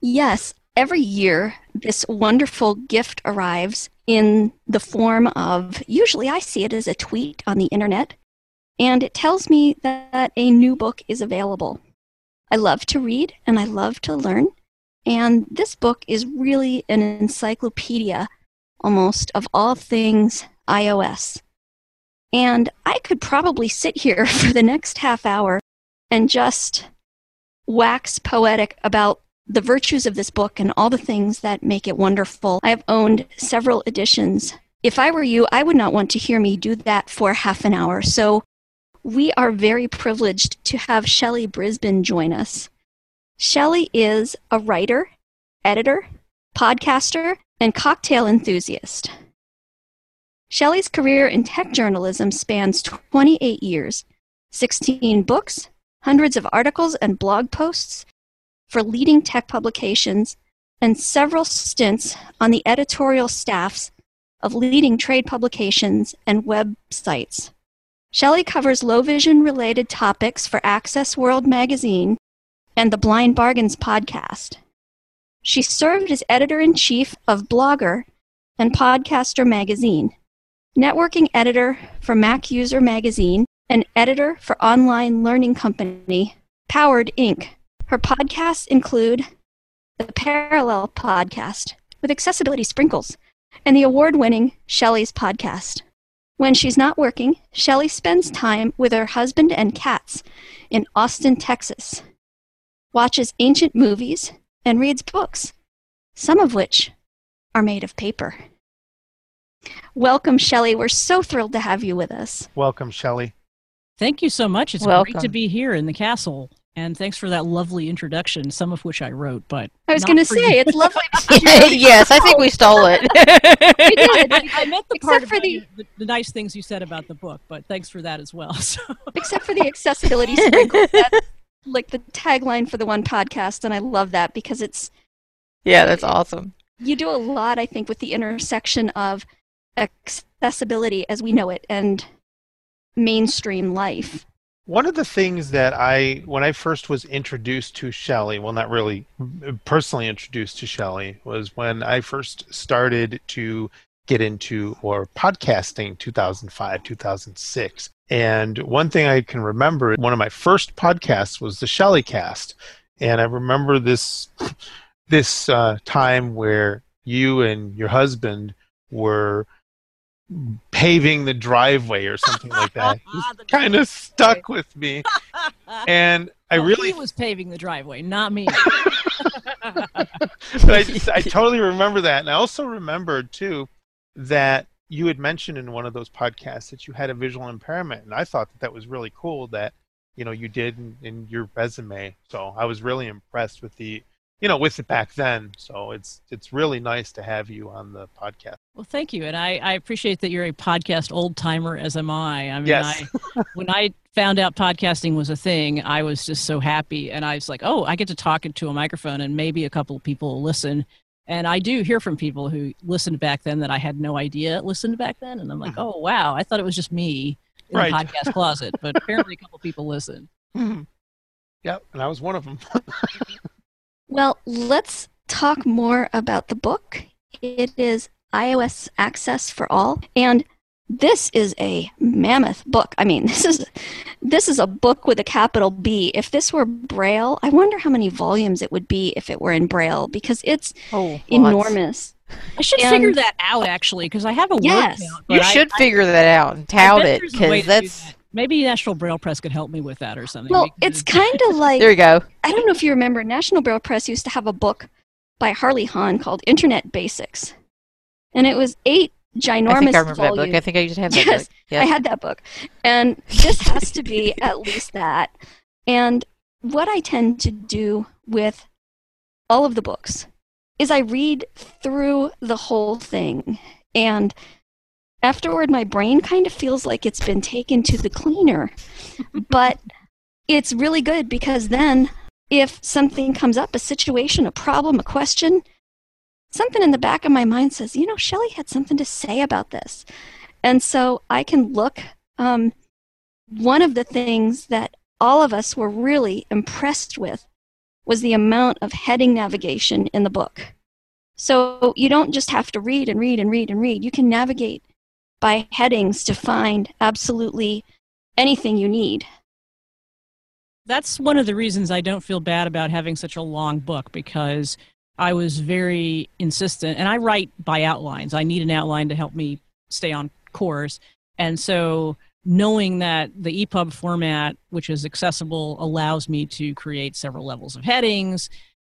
[SPEAKER 4] Yes, every year this wonderful gift arrives in the form of usually I see it as a tweet on the internet, and it tells me that a new book is available. I love to read and I love to learn, and this book is really an encyclopedia almost of all things iOS. And I could probably sit here for the next half hour and just wax poetic about the virtues of this book and all the things that make it wonderful. I have owned several editions. If I were you, I would not want to hear me do that for half an hour. So we are very privileged to have Shelly Brisbane join us. Shelly is a writer, editor, podcaster, and cocktail enthusiast. Shelly's career in tech journalism spans 28 years, 16 books, hundreds of articles and blog posts for leading tech publications, and several stints on the editorial staffs of leading trade publications and websites. Shelly covers low vision related topics for Access World magazine and the Blind Bargains podcast. She served as editor in chief of Blogger and Podcaster magazine, networking editor for Mac User magazine, and editor for online learning company Powered Inc. Her podcasts include the Parallel Podcast with Accessibility Sprinkles and the award winning Shelly's Podcast. When she's not working, Shelly spends time with her husband and cats in Austin, Texas, watches ancient movies, and reads books, some of which are made of paper. Welcome, Shelly. We're so thrilled to have you with us.
[SPEAKER 2] Welcome, Shelly.
[SPEAKER 11] Thank you so much. It's
[SPEAKER 3] Welcome.
[SPEAKER 11] great to be here in the castle. And thanks for that lovely introduction, some of which I wrote, but
[SPEAKER 4] I was going to say,
[SPEAKER 11] you.
[SPEAKER 4] it's lovely.
[SPEAKER 3] yes, I think we stole it.
[SPEAKER 4] We did.
[SPEAKER 11] I, I meant the
[SPEAKER 4] Except
[SPEAKER 11] part
[SPEAKER 4] for the-
[SPEAKER 11] the, the nice things you said about the book, but thanks for that as well. So
[SPEAKER 4] except for the accessibility sprinkles. That's like the tagline for the one podcast, and I love that because it's
[SPEAKER 3] yeah, that's awesome.
[SPEAKER 4] you do a lot, I think, with the intersection of accessibility as we know it and mainstream life.
[SPEAKER 2] One of the things that I, when I first was introduced to Shelly, well, not really personally introduced to Shelly, was when I first started to get into or podcasting 2005 2006 and one thing i can remember one of my first podcasts was the Shelly cast and i remember this this uh, time where you and your husband were paving the driveway or something like that kind of stuck with me and i
[SPEAKER 11] Well,
[SPEAKER 2] really
[SPEAKER 11] he was paving the driveway, not me.
[SPEAKER 2] but I, I totally remember that. And I also remembered, too, that you had mentioned in one of those podcasts that you had a visual impairment. And I thought that that was really cool that, you know, you did in, in your resume. So I was really impressed with the, you know, with it back then. So it's it's really nice to have you on the podcast.
[SPEAKER 11] Well, thank you, and I, I appreciate that you're a podcast old timer, as am I. I mean,
[SPEAKER 2] Yes.
[SPEAKER 11] I, when I found out podcasting was a thing, I was just so happy, and I was like, oh, I get to talk into a microphone, and maybe a couple of people listen. And I do hear from people who listened back then that I had no idea listened back then, and I'm like, mm-hmm. oh wow, I thought it was just me in
[SPEAKER 2] Right.
[SPEAKER 11] the podcast closet, but apparently a couple people listen. Mm-hmm.
[SPEAKER 2] Yep, and I was one of them.
[SPEAKER 4] Well, let's talk more about the book. It is iOS Access for All, and this is a mammoth book. I mean, this is this is a book with a capital B. If this were Braille, I wonder how many volumes it would be if it were in Braille because it's
[SPEAKER 3] Oh,
[SPEAKER 4] enormous.
[SPEAKER 11] I should
[SPEAKER 4] And-
[SPEAKER 11] figure that out actually, because I have a
[SPEAKER 4] Yes.
[SPEAKER 11] word count.
[SPEAKER 3] You
[SPEAKER 11] but I-
[SPEAKER 3] should
[SPEAKER 11] I-
[SPEAKER 3] figure that out and
[SPEAKER 11] I
[SPEAKER 3] tout it
[SPEAKER 11] there's a way
[SPEAKER 3] because that's
[SPEAKER 11] that. maybe National Braille Press could help me with that or something.
[SPEAKER 4] Well,
[SPEAKER 11] because-
[SPEAKER 4] it's kind of like
[SPEAKER 3] there you go.
[SPEAKER 4] I don't know if you remember, National Braille Press used to have a book by Harley Hahn called Internet Basics, and it was eight ginormous
[SPEAKER 3] I think I remember that book. I think I used to have that
[SPEAKER 4] Yes,
[SPEAKER 3] book. Yeah.
[SPEAKER 4] I had that book. And this has to be at least that. And what I tend to do with all of the books is I read through the whole thing. And afterward, my brain kind of feels like it's been taken to the cleaner. but it's really good because then if something comes up, a situation, a problem, a question, something in the back of my mind says, you know, Shelly had something to say about this. And so I can look. Um, one of the things that all of us were really impressed with was the amount of heading navigation in the book. So you don't just have to read and read and read and read. You can navigate by headings to find absolutely anything you need.
[SPEAKER 11] that's one of the reasons I don't feel bad about having such a long book because I was very insistent, and I write by outlines. I need an outline to help me stay on course, and so knowing that the EPUB format, which is accessible, allows me to create several levels of headings.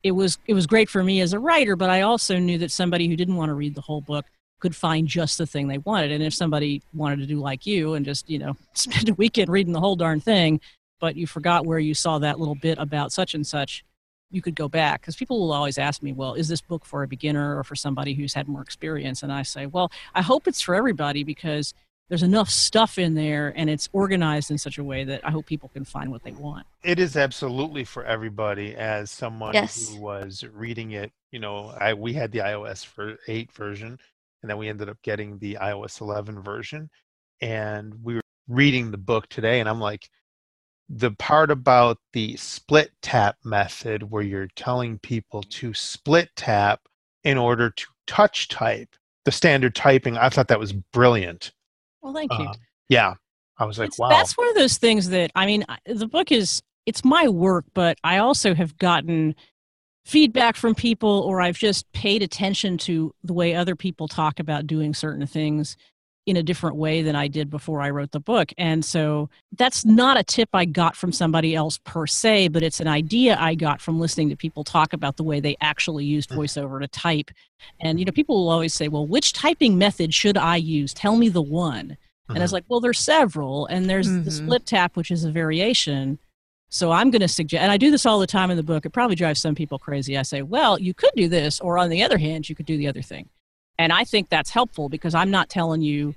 [SPEAKER 11] It was it was great for me as a writer, but I also knew that somebody who didn't want to read the whole book could find just the thing they wanted. And if somebody wanted to do like you and just, you know, spend a weekend reading the whole darn thing, but you forgot where you saw that little bit about such and such, you could go back. Because people will always ask me, well, is this book for a beginner or for somebody who's had more experience? And I say, well, I hope it's for everybody because there's enough stuff in there and it's organized in such a way that I hope people can find what they want.
[SPEAKER 2] It is absolutely for everybody. As someone
[SPEAKER 4] Yes.
[SPEAKER 2] who was reading it, you know, I we had the iOS for eight version, and then we ended up getting the iOS 11 version, and we were reading the book today, and I'm like, the part about the split tap method where you're telling people to split tap in order to touch type the standard typing, I thought that was brilliant.
[SPEAKER 11] Well, thank you.
[SPEAKER 2] Uh, yeah, I was like,
[SPEAKER 11] It's-
[SPEAKER 2] wow.
[SPEAKER 11] That's one of those things that I mean, the book is it's my work, but I also have gotten feedback from people, or I've just paid attention to the way other people talk about doing certain things in a different way than I did before I wrote the book. And so that's not a tip I got from somebody else per se, but it's an idea I got from listening to people talk about the way they actually used voiceover to type. And you know, people will always say, "Well, which typing method should I use? Tell me the one." And I was like, well, there's several, and there's the
[SPEAKER 3] Mhm.
[SPEAKER 11] split tap, which is a variation. So I'm going to suggest, and I do this all the time in the book. It probably drives some people crazy. I say, well, you could do this, or on the other hand, you could do the other thing. And I think that's helpful because I'm not telling you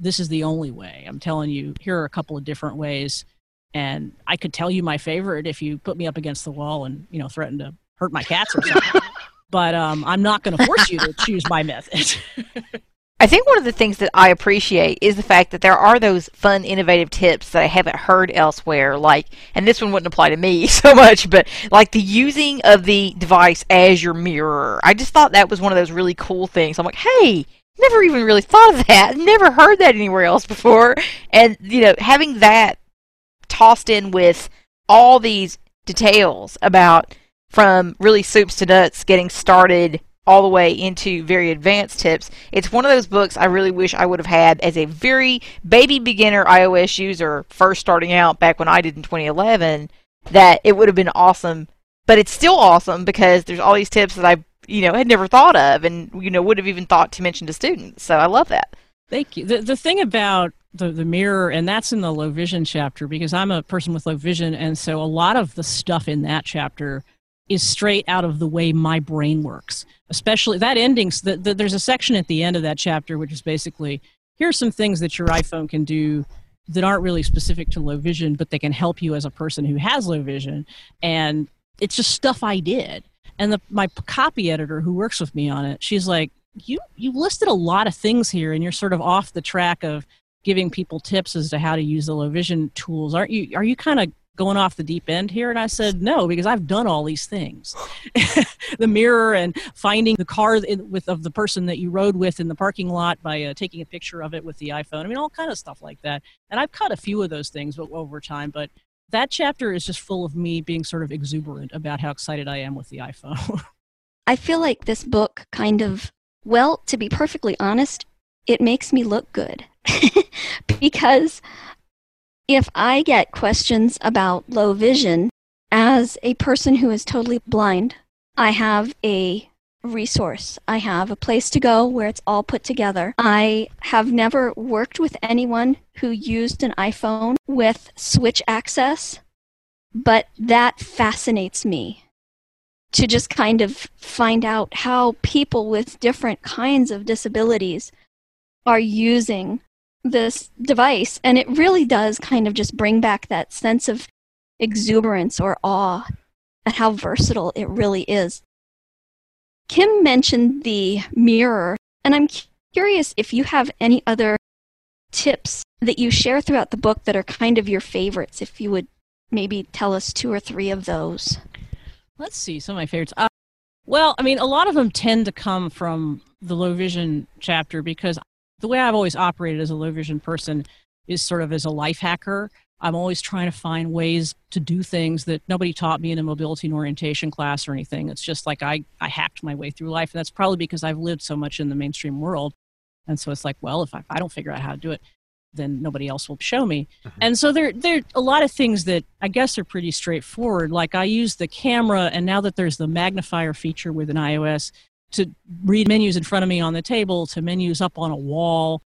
[SPEAKER 11] this is the only way. I'm telling you here are a couple of different ways, and I could tell you my favorite if you put me up against the wall and you know threaten to hurt my cats or something. but um, I'm not going to force you to choose my method.
[SPEAKER 3] I think one of the things that I appreciate is the fact that there are those fun, innovative tips that I haven't heard elsewhere. Like, and this one wouldn't apply to me so much, but like the using of the device as your mirror. I just thought that was one of those really cool things. I'm like, hey, never even really thought of that. Never heard that anywhere else before. And you know, having that tossed in with all these details about from really soups to nuts getting started all the way into very advanced tips. It's one of those books I really wish I would have had as a very baby beginner iOS user first starting out back when I did in 2011 that it would have been awesome. But it's still awesome because there's all these tips that I, you know, had never thought of and you know would have even thought to mention to students. So I love that.
[SPEAKER 11] Thank you. The the thing about the the mirror and that's in the low vision chapter because I'm a person with low vision and so a lot of the stuff in that chapter is straight out of the way my brain works. Especially that ending. The, the, there's a section at the end of that chapter which is basically here's some things that your iPhone can do that aren't really specific to low vision, but they can help you as a person who has low vision. And it's just stuff I did. And the, my copy editor who works with me on it, she's like, you you listed a lot of things here, and you're sort of off the track of giving people tips as to how to use the low vision tools. Aren't you? Are you kind of going off the deep end here? And I said, no, because I've done all these things. the mirror and finding the car with of the person that you rode with in the parking lot by uh, taking a picture of it with the iPhone. I mean, all kind of stuff like that. And I've cut a few of those things over time, but that chapter is just full of me being sort of exuberant about how excited I am with the iPhone.
[SPEAKER 4] I feel like this book kind of, well, to be perfectly honest, it makes me look good. because if I get questions about low vision, as a person who is totally blind, I have a resource. I have a place to go where it's all put together. I have never worked with anyone who used an iPhone with switch access, but that fascinates me to just kind of find out how people with different kinds of disabilities are using this device. And it really does kind of just bring back that sense of exuberance or awe at how versatile it really is. Kim mentioned the mirror, and I'm curious if you have any other tips that you share throughout the book that are kind of your favorites, if you would maybe tell us two or three of those.
[SPEAKER 11] Let's see, some of my favorites. Uh, well, I mean, a lot of them tend to come from the low vision chapter because the way I've always operated as a low vision person is sort of as a life hacker. I'm always trying to find ways to do things that nobody taught me in a mobility and orientation class or anything. It's just like I, I hacked my way through life. And that's probably because I've lived so much in the mainstream world. And so it's like, well, if I, if I don't figure out how to do it, then nobody else will show me. Mm-hmm. And so there, there are a lot of things that I guess are pretty straightforward. Like I use the camera, and now that there's the magnifier feature with an iOS, to read menus in front of me on the table to menus up on a wall.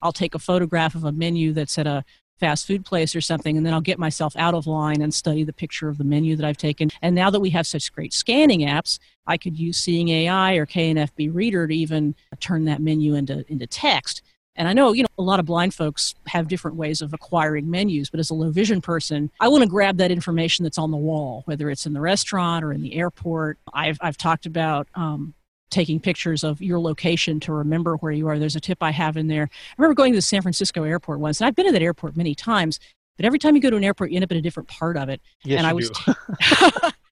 [SPEAKER 11] I'll take a photograph of a menu that's at a fast food place or something, and then I'll get myself out of line and study the picture of the menu that I've taken. And now that we have such great scanning apps, I could use Seeing AI or KNFB Reader to even turn that menu into, into text. And I know, you know, a lot of blind folks have different ways of acquiring menus, but as a low vision person, I want to grab that information that's on the wall, whether it's in the restaurant or in the airport. I've, I've talked about um, taking pictures of your location to remember where you are. There's a tip I have in there. I remember going to the San Francisco airport once, and I've been to that airport many times. But every time you go to an airport, you end up in a different part of it.
[SPEAKER 2] Yes,
[SPEAKER 11] and I was,
[SPEAKER 2] do.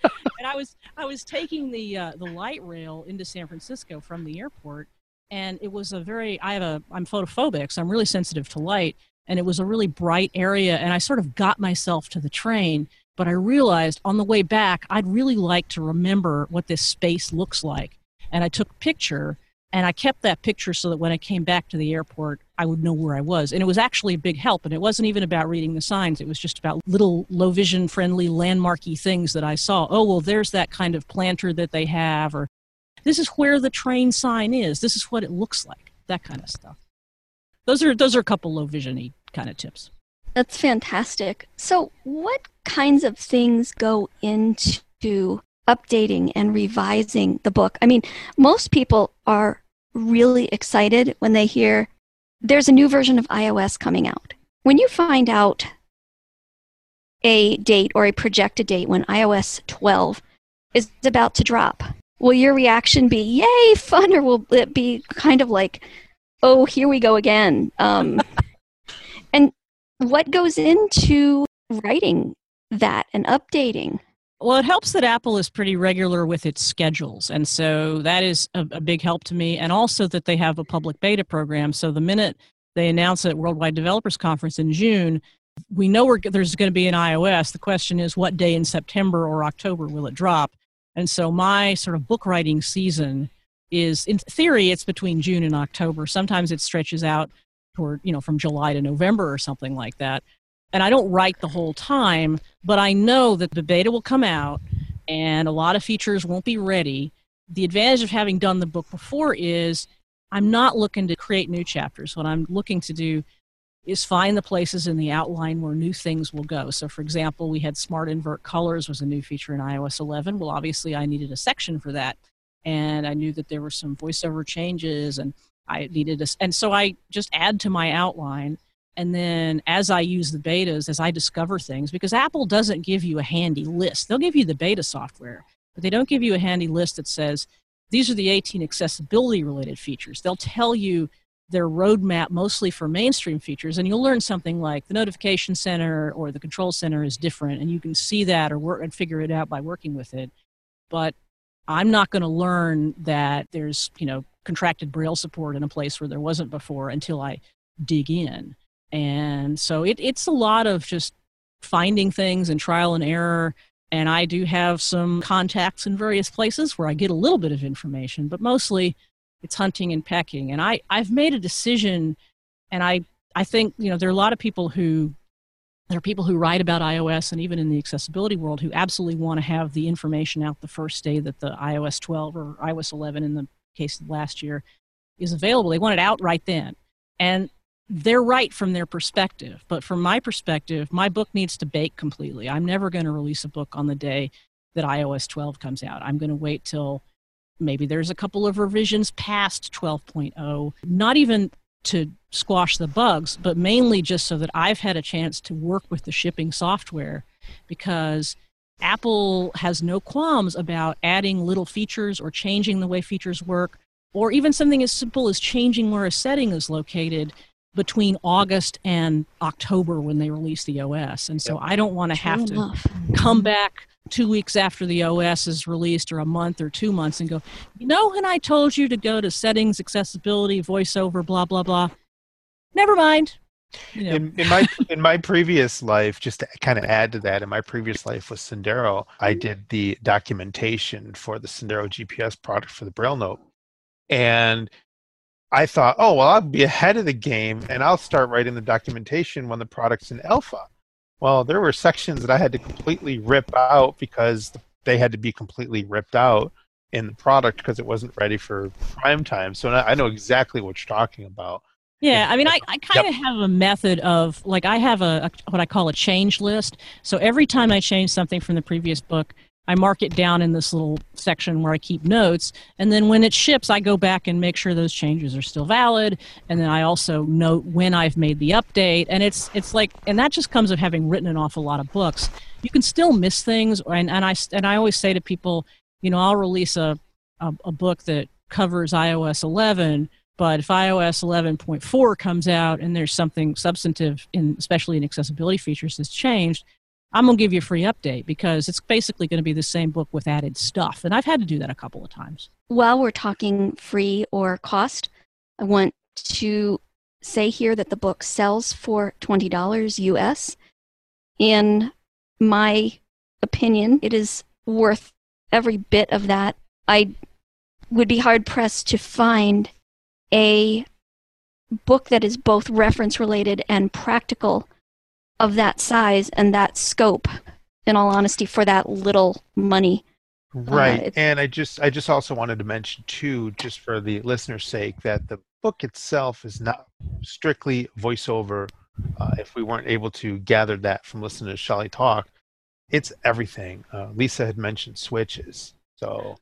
[SPEAKER 11] and I was, I was taking the uh, the light rail into San Francisco from the airport, and it was a very. I have a. I'm photophobic, so I'm really sensitive to light, and it was a really bright area, and I sort of got myself to the train, but I realized on the way back, I'd really like to remember what this space looks like and I took a picture and I kept that picture so that when I came back to the airport, I would know where I was. And it was actually a big help. And it wasn't even about reading the signs, it was just about little low vision friendly landmarky things that I saw. Oh, well, there's that kind of planter that they have, or this is where the train sign is, this is what it looks like, that kind of stuff. Those are, those are a couple low visiony kind of tips.
[SPEAKER 4] That's fantastic. So, what kinds of things go into updating and revising the book. I mean, most people are really excited when they hear there's a new version of iOS coming out. When you find out a date or a projected date when iOS 12 is about to drop, will your reaction be, yay, fun, or will it be kind of like, oh, here we go again? Um, and what goes into writing that and updating
[SPEAKER 11] Well, it helps that Apple is pretty regular with its schedules. And so that is a, a, big help to me. And also that they have a public beta program. So the minute they announce it at Worldwide Developers Conference in June, we know there's going to be an iOS. The question is, what day in September or October will it drop? And so my sort of book writing season is, in theory, it's between June and October. Sometimes it stretches out toward, you know, from July to November or something like that and I don't write the whole time, but I know that the beta will come out and a lot of features won't be ready. The advantage of having done the book before is I'm not looking to create new chapters. What I'm looking to do is find the places in the outline where new things will go. So, for example, we had Smart Invert Colors was a new feature in iOS 11. Well, obviously, I needed a section for that, and I knew that there were some voiceover changes, and I needed a, and so I just add to my outline and then as I use the betas, as I discover things, because Apple doesn't give you a handy list, they'll give you the beta software, but they don't give you a handy list that says these are the 18 accessibility related features. They'll tell you their roadmap mostly for mainstream features, and you'll learn something like the notification center or the control center is different, and you can see that or work and figure it out by working with it. But I'm not going to learn that there's you know contracted braille support in a place where there wasn't before until I dig in. And so it, it's a lot of just finding things and trial and error. And I do have some contacts in various places where I get a little bit of information, but mostly it's hunting and pecking. And I, I've made a decision, and I, I think, you know, there are a lot of people who there are people who write about iOS and even in the accessibility world who absolutely want to have the information out the first day that the iOS 12 or iOS 11 in the case of last year is available. They want it out right then. And they're right from their perspective. But from my perspective, my book needs to bake completely. I'm never going to release a book on the day that iOS 12 comes out. I'm going to wait till maybe there's a couple of revisions past 12.0, not even to squash the bugs, but mainly just so that I've had a chance to work with the shipping software because Apple has no qualms about adding little features or changing the way features work, or even something as simple as changing where a setting is located between August and October when they release the OS. And so I don't want to have to come back two weeks after the OS is released or a month or two months and go, you know, when I told you to go to settings, accessibility, voiceover, blah, blah, blah. Never mind.
[SPEAKER 2] You know. in, in, my in my previous life, just to kind of add to that, in my previous life with Sendero, I did the documentation for the Sendero GPS product for the Braille Note, and I thought, oh, well, I'll be ahead of the game and I'll start writing the documentation when the product's in alpha. Well, there were sections that I had to completely rip out because they had to be completely ripped out in the product because it wasn't ready for prime time. So I know exactly what you're talking about.
[SPEAKER 11] Yeah, I mean, I, I kind of yep. have a method of like I have a, a what I call a change list. So every time I change something from the previous book, I mark it down in this little section where I keep notes. And then when it ships, I go back and make sure those changes are still valid. And then I also note when I've made the update. And it's it's like, and that just comes of having written an awful lot of books. You can still miss things. And, and I and I always say to people, you know, I'll release a, a, a book that covers iOS 11 but if iOS 11.4 comes out and there's something substantive, in, especially in accessibility features, that's changed, I'm going to give you a free update because it's basically going to be the same book with added stuff. And I've had to do that a couple of times.
[SPEAKER 4] While we're talking free or cost, I want to say here that the book sells for $20 US. In my opinion, it is worth every bit of that. I would be hard pressed to find a book that is both reference related and practical of that size and that scope in all honesty for that little money.
[SPEAKER 2] Right uh, and i just i just also wanted to mention too just for the listener's sake that the book itself is not strictly voiceover. Uh, if we weren't able to gather that from listening to Shelly talk it's everything. Uh, lisa had mentioned switches so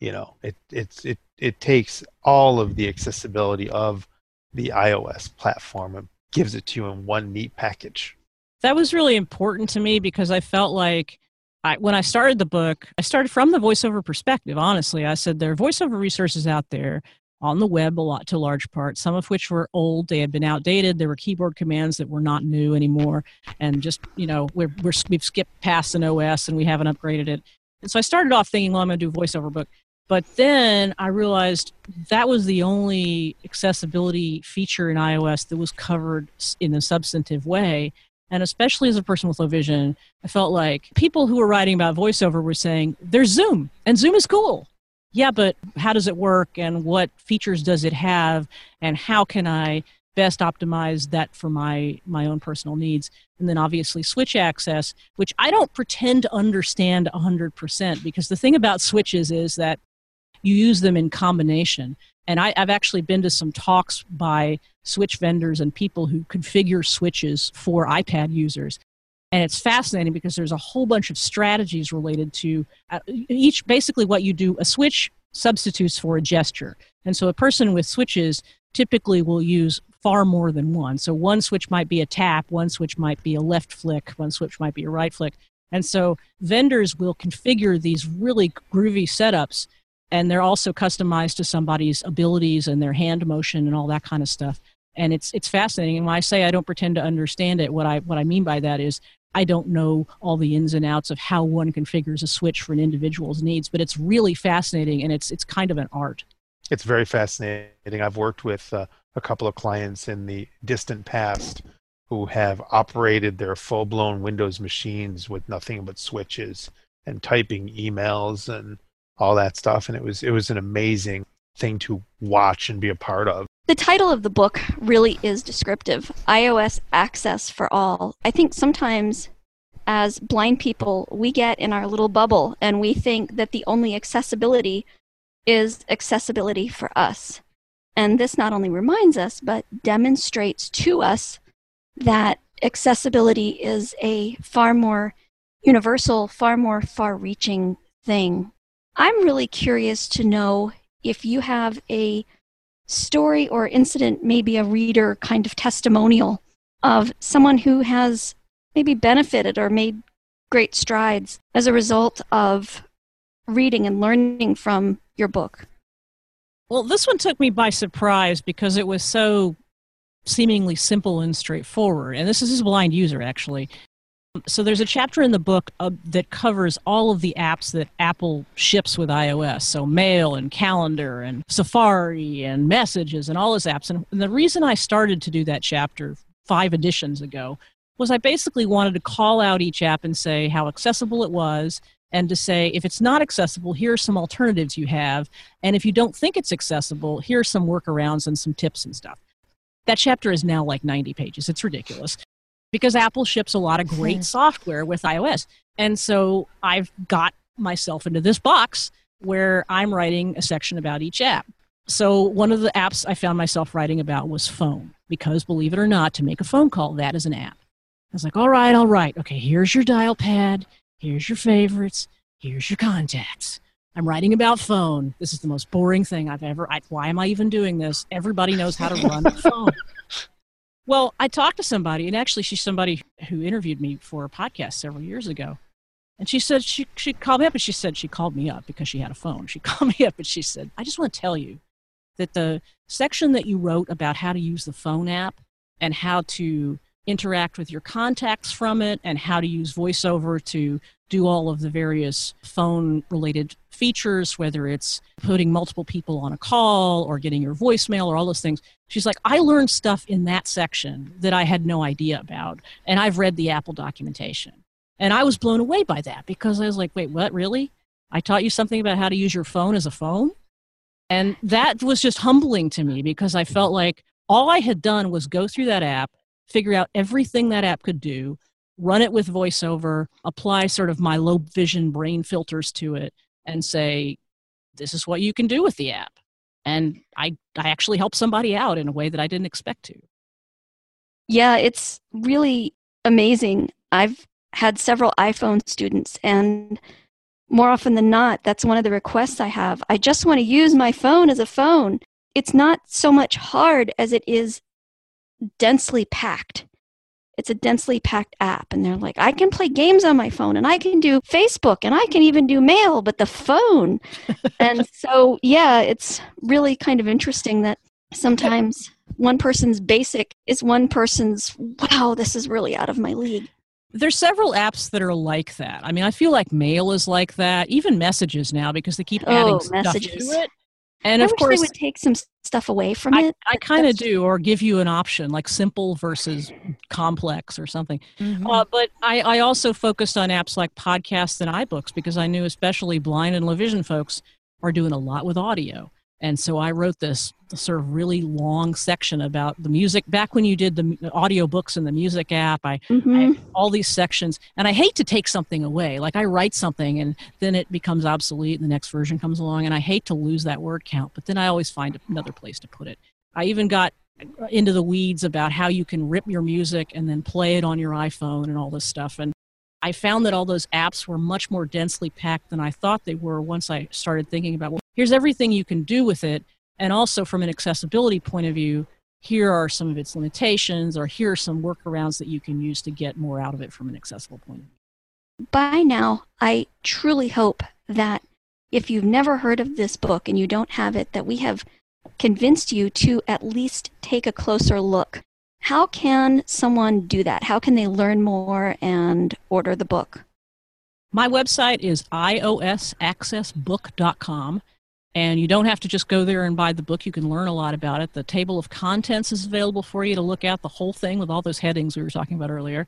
[SPEAKER 2] you know it it's it it takes all of the accessibility of the ios platform and gives it to you in one neat package
[SPEAKER 11] that was really important to me because I felt like I, when I started the book, I started from the voiceover perspective. Honestly, I said there are voiceover resources out there. on the web a lot to large part, some of which were old. They had been outdated. There were keyboard commands that were not new anymore. And just, you know, we're, we're, we've skipped past an OS and we haven't upgraded it. And so I started off thinking, well, I'm going to do a voiceover book. But then I realized that was the only accessibility feature in iOS that was covered in a substantive way. And especially as a person with low vision, I felt like people who were writing about voiceover were saying, there's Zoom, and Zoom is cool. Yeah, but how does it work, and what features does it have, and how can I best optimize that for my, my own personal needs? And then obviously switch access, which I don't pretend to understand 100%, because the thing about switches is that you use them in combination. And I, have actually been to some talks by switch vendors and people who configure switches for iPad users. And it's fascinating because there's a whole bunch of strategies related to uh, each, basically, what you do. A switch substitutes for a gesture. And so a person with switches typically will use far more than one. So one switch might be a tap, one switch might be a left flick, one switch might be a right flick. And so vendors will configure these really groovy setups and they're also customized to somebody's abilities and their hand motion and all that kind of stuff. And it's it's fascinating. And when i say i don't pretend to understand it what i what i mean by that is i don't know all the ins and outs of how one configures a switch for an individual's needs but it's really fascinating and it's it's kind of an art.
[SPEAKER 2] It's very fascinating. I've worked with uh, a couple of clients in the distant past who have operated their full-blown windows machines with nothing but switches and typing emails and all that stuff and it was it was an amazing thing to watch and be a part of.
[SPEAKER 4] The title of the book really is descriptive ios access for all. I think sometimes as blind people we get in our little bubble and we think that the only accessibility is accessibility for us. And this not only reminds us but demonstrates to us that accessibility is a far more universal far more far reaching thing I'm really curious to know if you have a story or incident, maybe a reader kind of testimonial of someone who has maybe benefited or made great strides as a result of reading and learning from your book.
[SPEAKER 11] Well, this one took me by surprise because it was so seemingly simple and straightforward. And this is a blind user, actually. So there's a chapter in the book uh, that covers all of the apps that Apple ships with iOS. So Mail and Calendar and Safari and Messages and all those apps. And the reason I started to do that chapter five editions ago was I basically wanted to call out each app and say how accessible it was and to say if it's not accessible here are some alternatives you have and if you don't think it's accessible here are some workarounds and some tips and stuff that chapter is now like 90 pages it's ridiculous because Apple ships a lot of great mm-hmm. software with iOS. And so I've got myself into this box where I'm writing a section about each app. So one of the apps I found myself writing about was phone because believe it or not, to make a phone call, that is an app. I was like, all right, all right. Okay, here's your dial pad. Here's your favorites. Here's your contacts. I'm writing about phone. This is the most boring thing I've ever. I, why am I even doing this? Everybody knows how to run a phone. Well, I talked to somebody, and actually, she's somebody who interviewed me for a podcast several years ago. And she said she, she called me up and she said she called me up because she had a phone. She called me up and she said, I just want to tell you that the section that you wrote about how to use the phone app and how to interact with your contacts from it and how to use voiceover to do all of the various phone related features, whether it's putting multiple people on a call or getting your voicemail or all those things. She's like, I learned stuff in that section that I had no idea about. And I've read the Apple documentation. And I was blown away by that because I was like, wait, what, really? I taught you something about how to use your phone as a phone? And that was just humbling to me because I felt like all I had done was go through that app figure out everything that app could do, run it with voiceover, apply sort of my low vision brain filters to it, and say, this is what you can do with the app. And I, I actually helped somebody out in a way that I didn't expect to.
[SPEAKER 4] Yeah, it's really amazing. I've had several iPhone students, and more often than not, that's one of the requests I have. I just want to use my phone as a phone. It's not so much hard as it is densely packed. It's a densely packed app and they're like i can play games on my phone and i can do facebook and i can even do mail but the phone and so yeah it's really kind of interesting that sometimes one person's basic is one person's wow this is really out of my league
[SPEAKER 11] there's several apps that are like that. I mean, I feel like Mail is like that. Even Messages now because they keep adding
[SPEAKER 4] oh
[SPEAKER 11] stuff
[SPEAKER 4] messages
[SPEAKER 11] to it. And
[SPEAKER 4] I
[SPEAKER 11] of course,
[SPEAKER 4] they would take some stuff away from
[SPEAKER 11] I,
[SPEAKER 4] it
[SPEAKER 11] I kind of do, or give you an option like simple versus complex or something.
[SPEAKER 3] Mhm.
[SPEAKER 11] Uh, but I, I also focused on apps like podcasts and iBooks because I knew especially blind and low vision folks are doing a lot with audio. And so I wrote this sort of really long section about the music. Back when you did the m- audio books in the music app, I,
[SPEAKER 4] Mhm.
[SPEAKER 11] I all these sections, and I hate to take something away. Like I write something and then it becomes obsolete, and the next version comes along, and I hate to lose that word count. But then I always find another place to put it. I even got into the weeds about how you can rip your music and then play it on your iPhone and all this stuff. And I found that all those apps were much more densely packed than I thought they were once I started thinking about, well, here's everything you can do with it. And also from an accessibility point of view, here are some of its limitations, or here are some workarounds that you can use to get more out of it from an accessible point of view.
[SPEAKER 4] by now, I truly hope that if you've never heard of this book and you don't have it, that we have convinced you to at least take a closer look. How can someone do that? How can they learn more and order the book?
[SPEAKER 11] My website is iosaccessbook.com. And you don't have to just go there and buy the book. You can learn a lot about it. The table of contents is available for you to look at the whole thing with all those headings we were talking about earlier.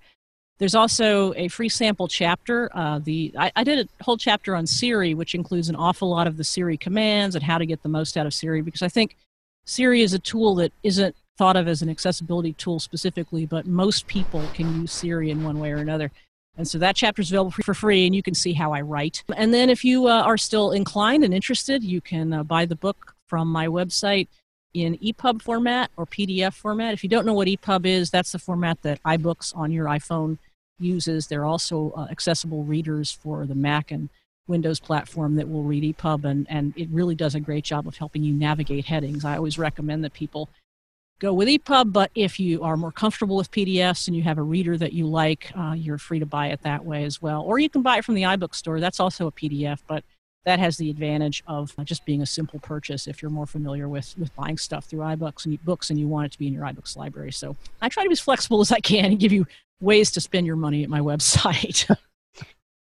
[SPEAKER 11] There's also a free sample chapter. Uh, the I, I did a whole chapter on Siri, which includes an awful lot of the Siri commands and how to get the most out of Siri, because I think Siri is a tool that isn't thought of as an accessibility tool specifically, but most people can use Siri in one way or another. And so that chapter is available for free, and you can see how I write. And then, if you uh, are still inclined and interested, you can uh, buy the book from my website in EPUB format or PDF format. If you don't know what EPUB is, that's the format that iBooks on your iPhone uses. They're also uh, accessible readers for the Mac and Windows platform that will read EPUB, and, and it really does a great job of helping you navigate headings. I always recommend that people go with EPUB, but if you are more comfortable with PDFs and you have a reader that you like, uh, you're free to buy it that way as well. Or you can buy it from the iBook store. That's also a PDF, but that has the advantage of just being a simple purchase if you're more familiar with, with buying stuff through iBooks and books and you want it to be in your iBooks library. So I try to be as flexible as I can and give you ways to spend your money at my website.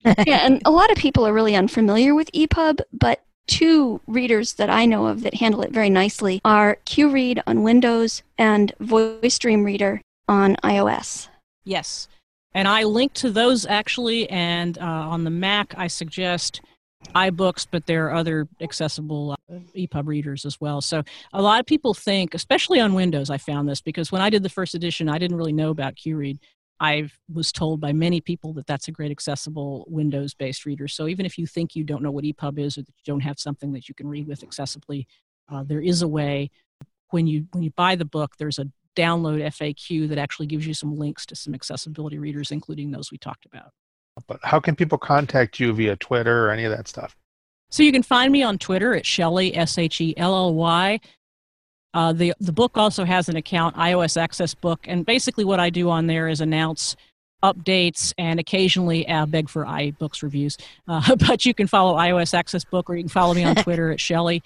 [SPEAKER 4] yeah, and a lot of people are really unfamiliar with EPUB, but two readers that I know of that handle it very nicely are QRead on Windows and Voice Dream Reader on iOS.
[SPEAKER 11] Yes. And I link to those actually, and uh, on the Mac, I suggest iBooks, but there are other accessible uh, EPUB readers as well. So a lot of people think, especially on Windows, I found this because when I did the first edition, I didn't really know about QRead. I was told by many people that that's a great accessible Windows based reader. So even if you think you don't know what EPUB is or that you don't have something that you can read with accessibly, uh, there is a way. When you when you buy the book, there's a download FAQ that actually gives you some links to some accessibility readers, including those we talked about.
[SPEAKER 2] But how can people contact you via Twitter or any of that stuff?
[SPEAKER 11] So you can find me on Twitter at Shelly S H E L L Y. Uh, the the book also has an account, iOS Access Book, and basically what I do on there is announce updates and occasionally uh, beg for iBooks reviews. Uh, but you can follow iOS Access Book, or you can follow me on Twitter at Shelly.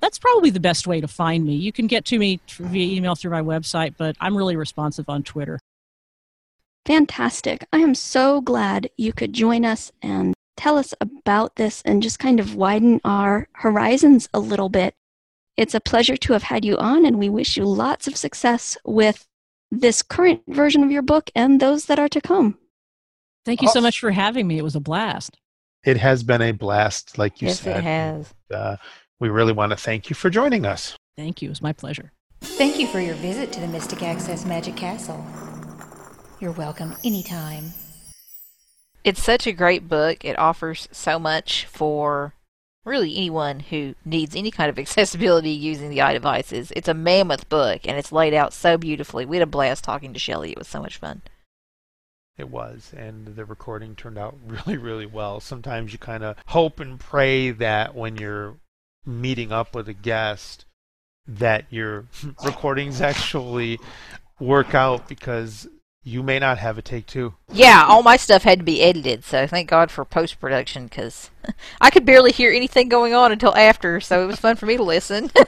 [SPEAKER 11] That's probably the best way to find me. You can get to me via email through my website, but I'm really responsive on Twitter.
[SPEAKER 4] Fantastic. I am so glad you could join us and tell us about this and just kind of widen our horizons a little bit. It's a pleasure to have had you on, and we wish you lots of success with this current version of your book and those that are to come.
[SPEAKER 11] Thank you so much for having me. It was a blast.
[SPEAKER 2] It has been a blast, like you
[SPEAKER 3] yes,
[SPEAKER 2] said.
[SPEAKER 3] it has.
[SPEAKER 2] Uh, we really want to thank you for joining us.
[SPEAKER 11] Thank you. It was my pleasure.
[SPEAKER 1] Thank you for your visit to the Mystic Access Magic Castle. You're welcome anytime.
[SPEAKER 3] It's such a great book. It offers so much for really anyone who needs any kind of accessibility using the iDevices. It's a mammoth book and it's laid out so beautifully. We had a blast talking to Shelly. It was so much fun.
[SPEAKER 2] It was, and the recording turned out really, really well. Sometimes you kind of hope and pray that when you're meeting up with a guest, that your recordings actually work out because you may not have a take two.
[SPEAKER 3] Yeah, all my stuff had to be edited, so thank God for post production because I could barely hear anything going on until after, so it was fun for me to listen.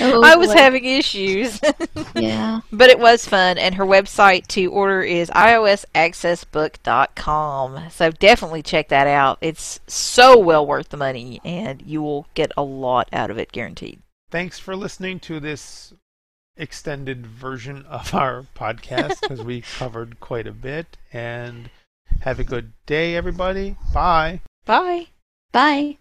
[SPEAKER 4] Oh,
[SPEAKER 3] I was
[SPEAKER 4] boy.
[SPEAKER 3] having issues.
[SPEAKER 4] Yeah.
[SPEAKER 3] But it was fun, and her website to order is iosaccessbook.com. So definitely check that out. It's so well worth the money, and you will get a lot out of it, guaranteed.
[SPEAKER 2] Thanks for listening to this extended version of our podcast because we covered quite a bit. And have a good day, everybody. Bye.
[SPEAKER 3] Bye.
[SPEAKER 4] Bye.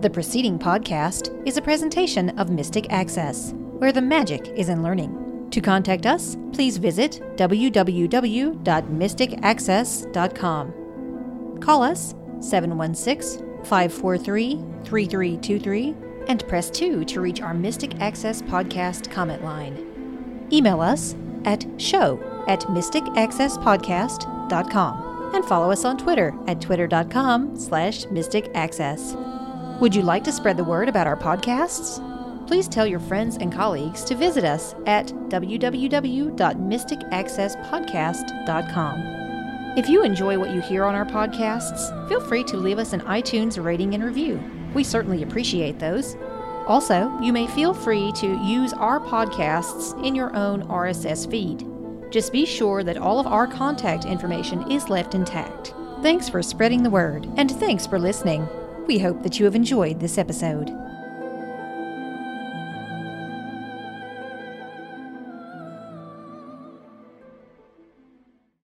[SPEAKER 1] The preceding podcast is a presentation of Mystic Access, where the magic is in learning. To contact us, please visit www.mysticaccess.com. Call us 716 543 3323 and press 2 to reach our Mystic Access podcast comment line. Email us at show at mysticaccesspodcast.com and follow us on Twitter at twitter.com slash mysticaccess. Would you like to spread the word about our podcasts? Please tell your friends and colleagues to visit us at www.mysticaccesspodcast.com. If you enjoy what you hear on our podcasts, feel free to leave us an iTunes rating and review. We certainly appreciate those. Also, you may feel free to use our podcasts in your own RSS feed. Just be sure that all of our contact information is left intact. Thanks for spreading the word, and thanks for listening. We hope that you have enjoyed this episode.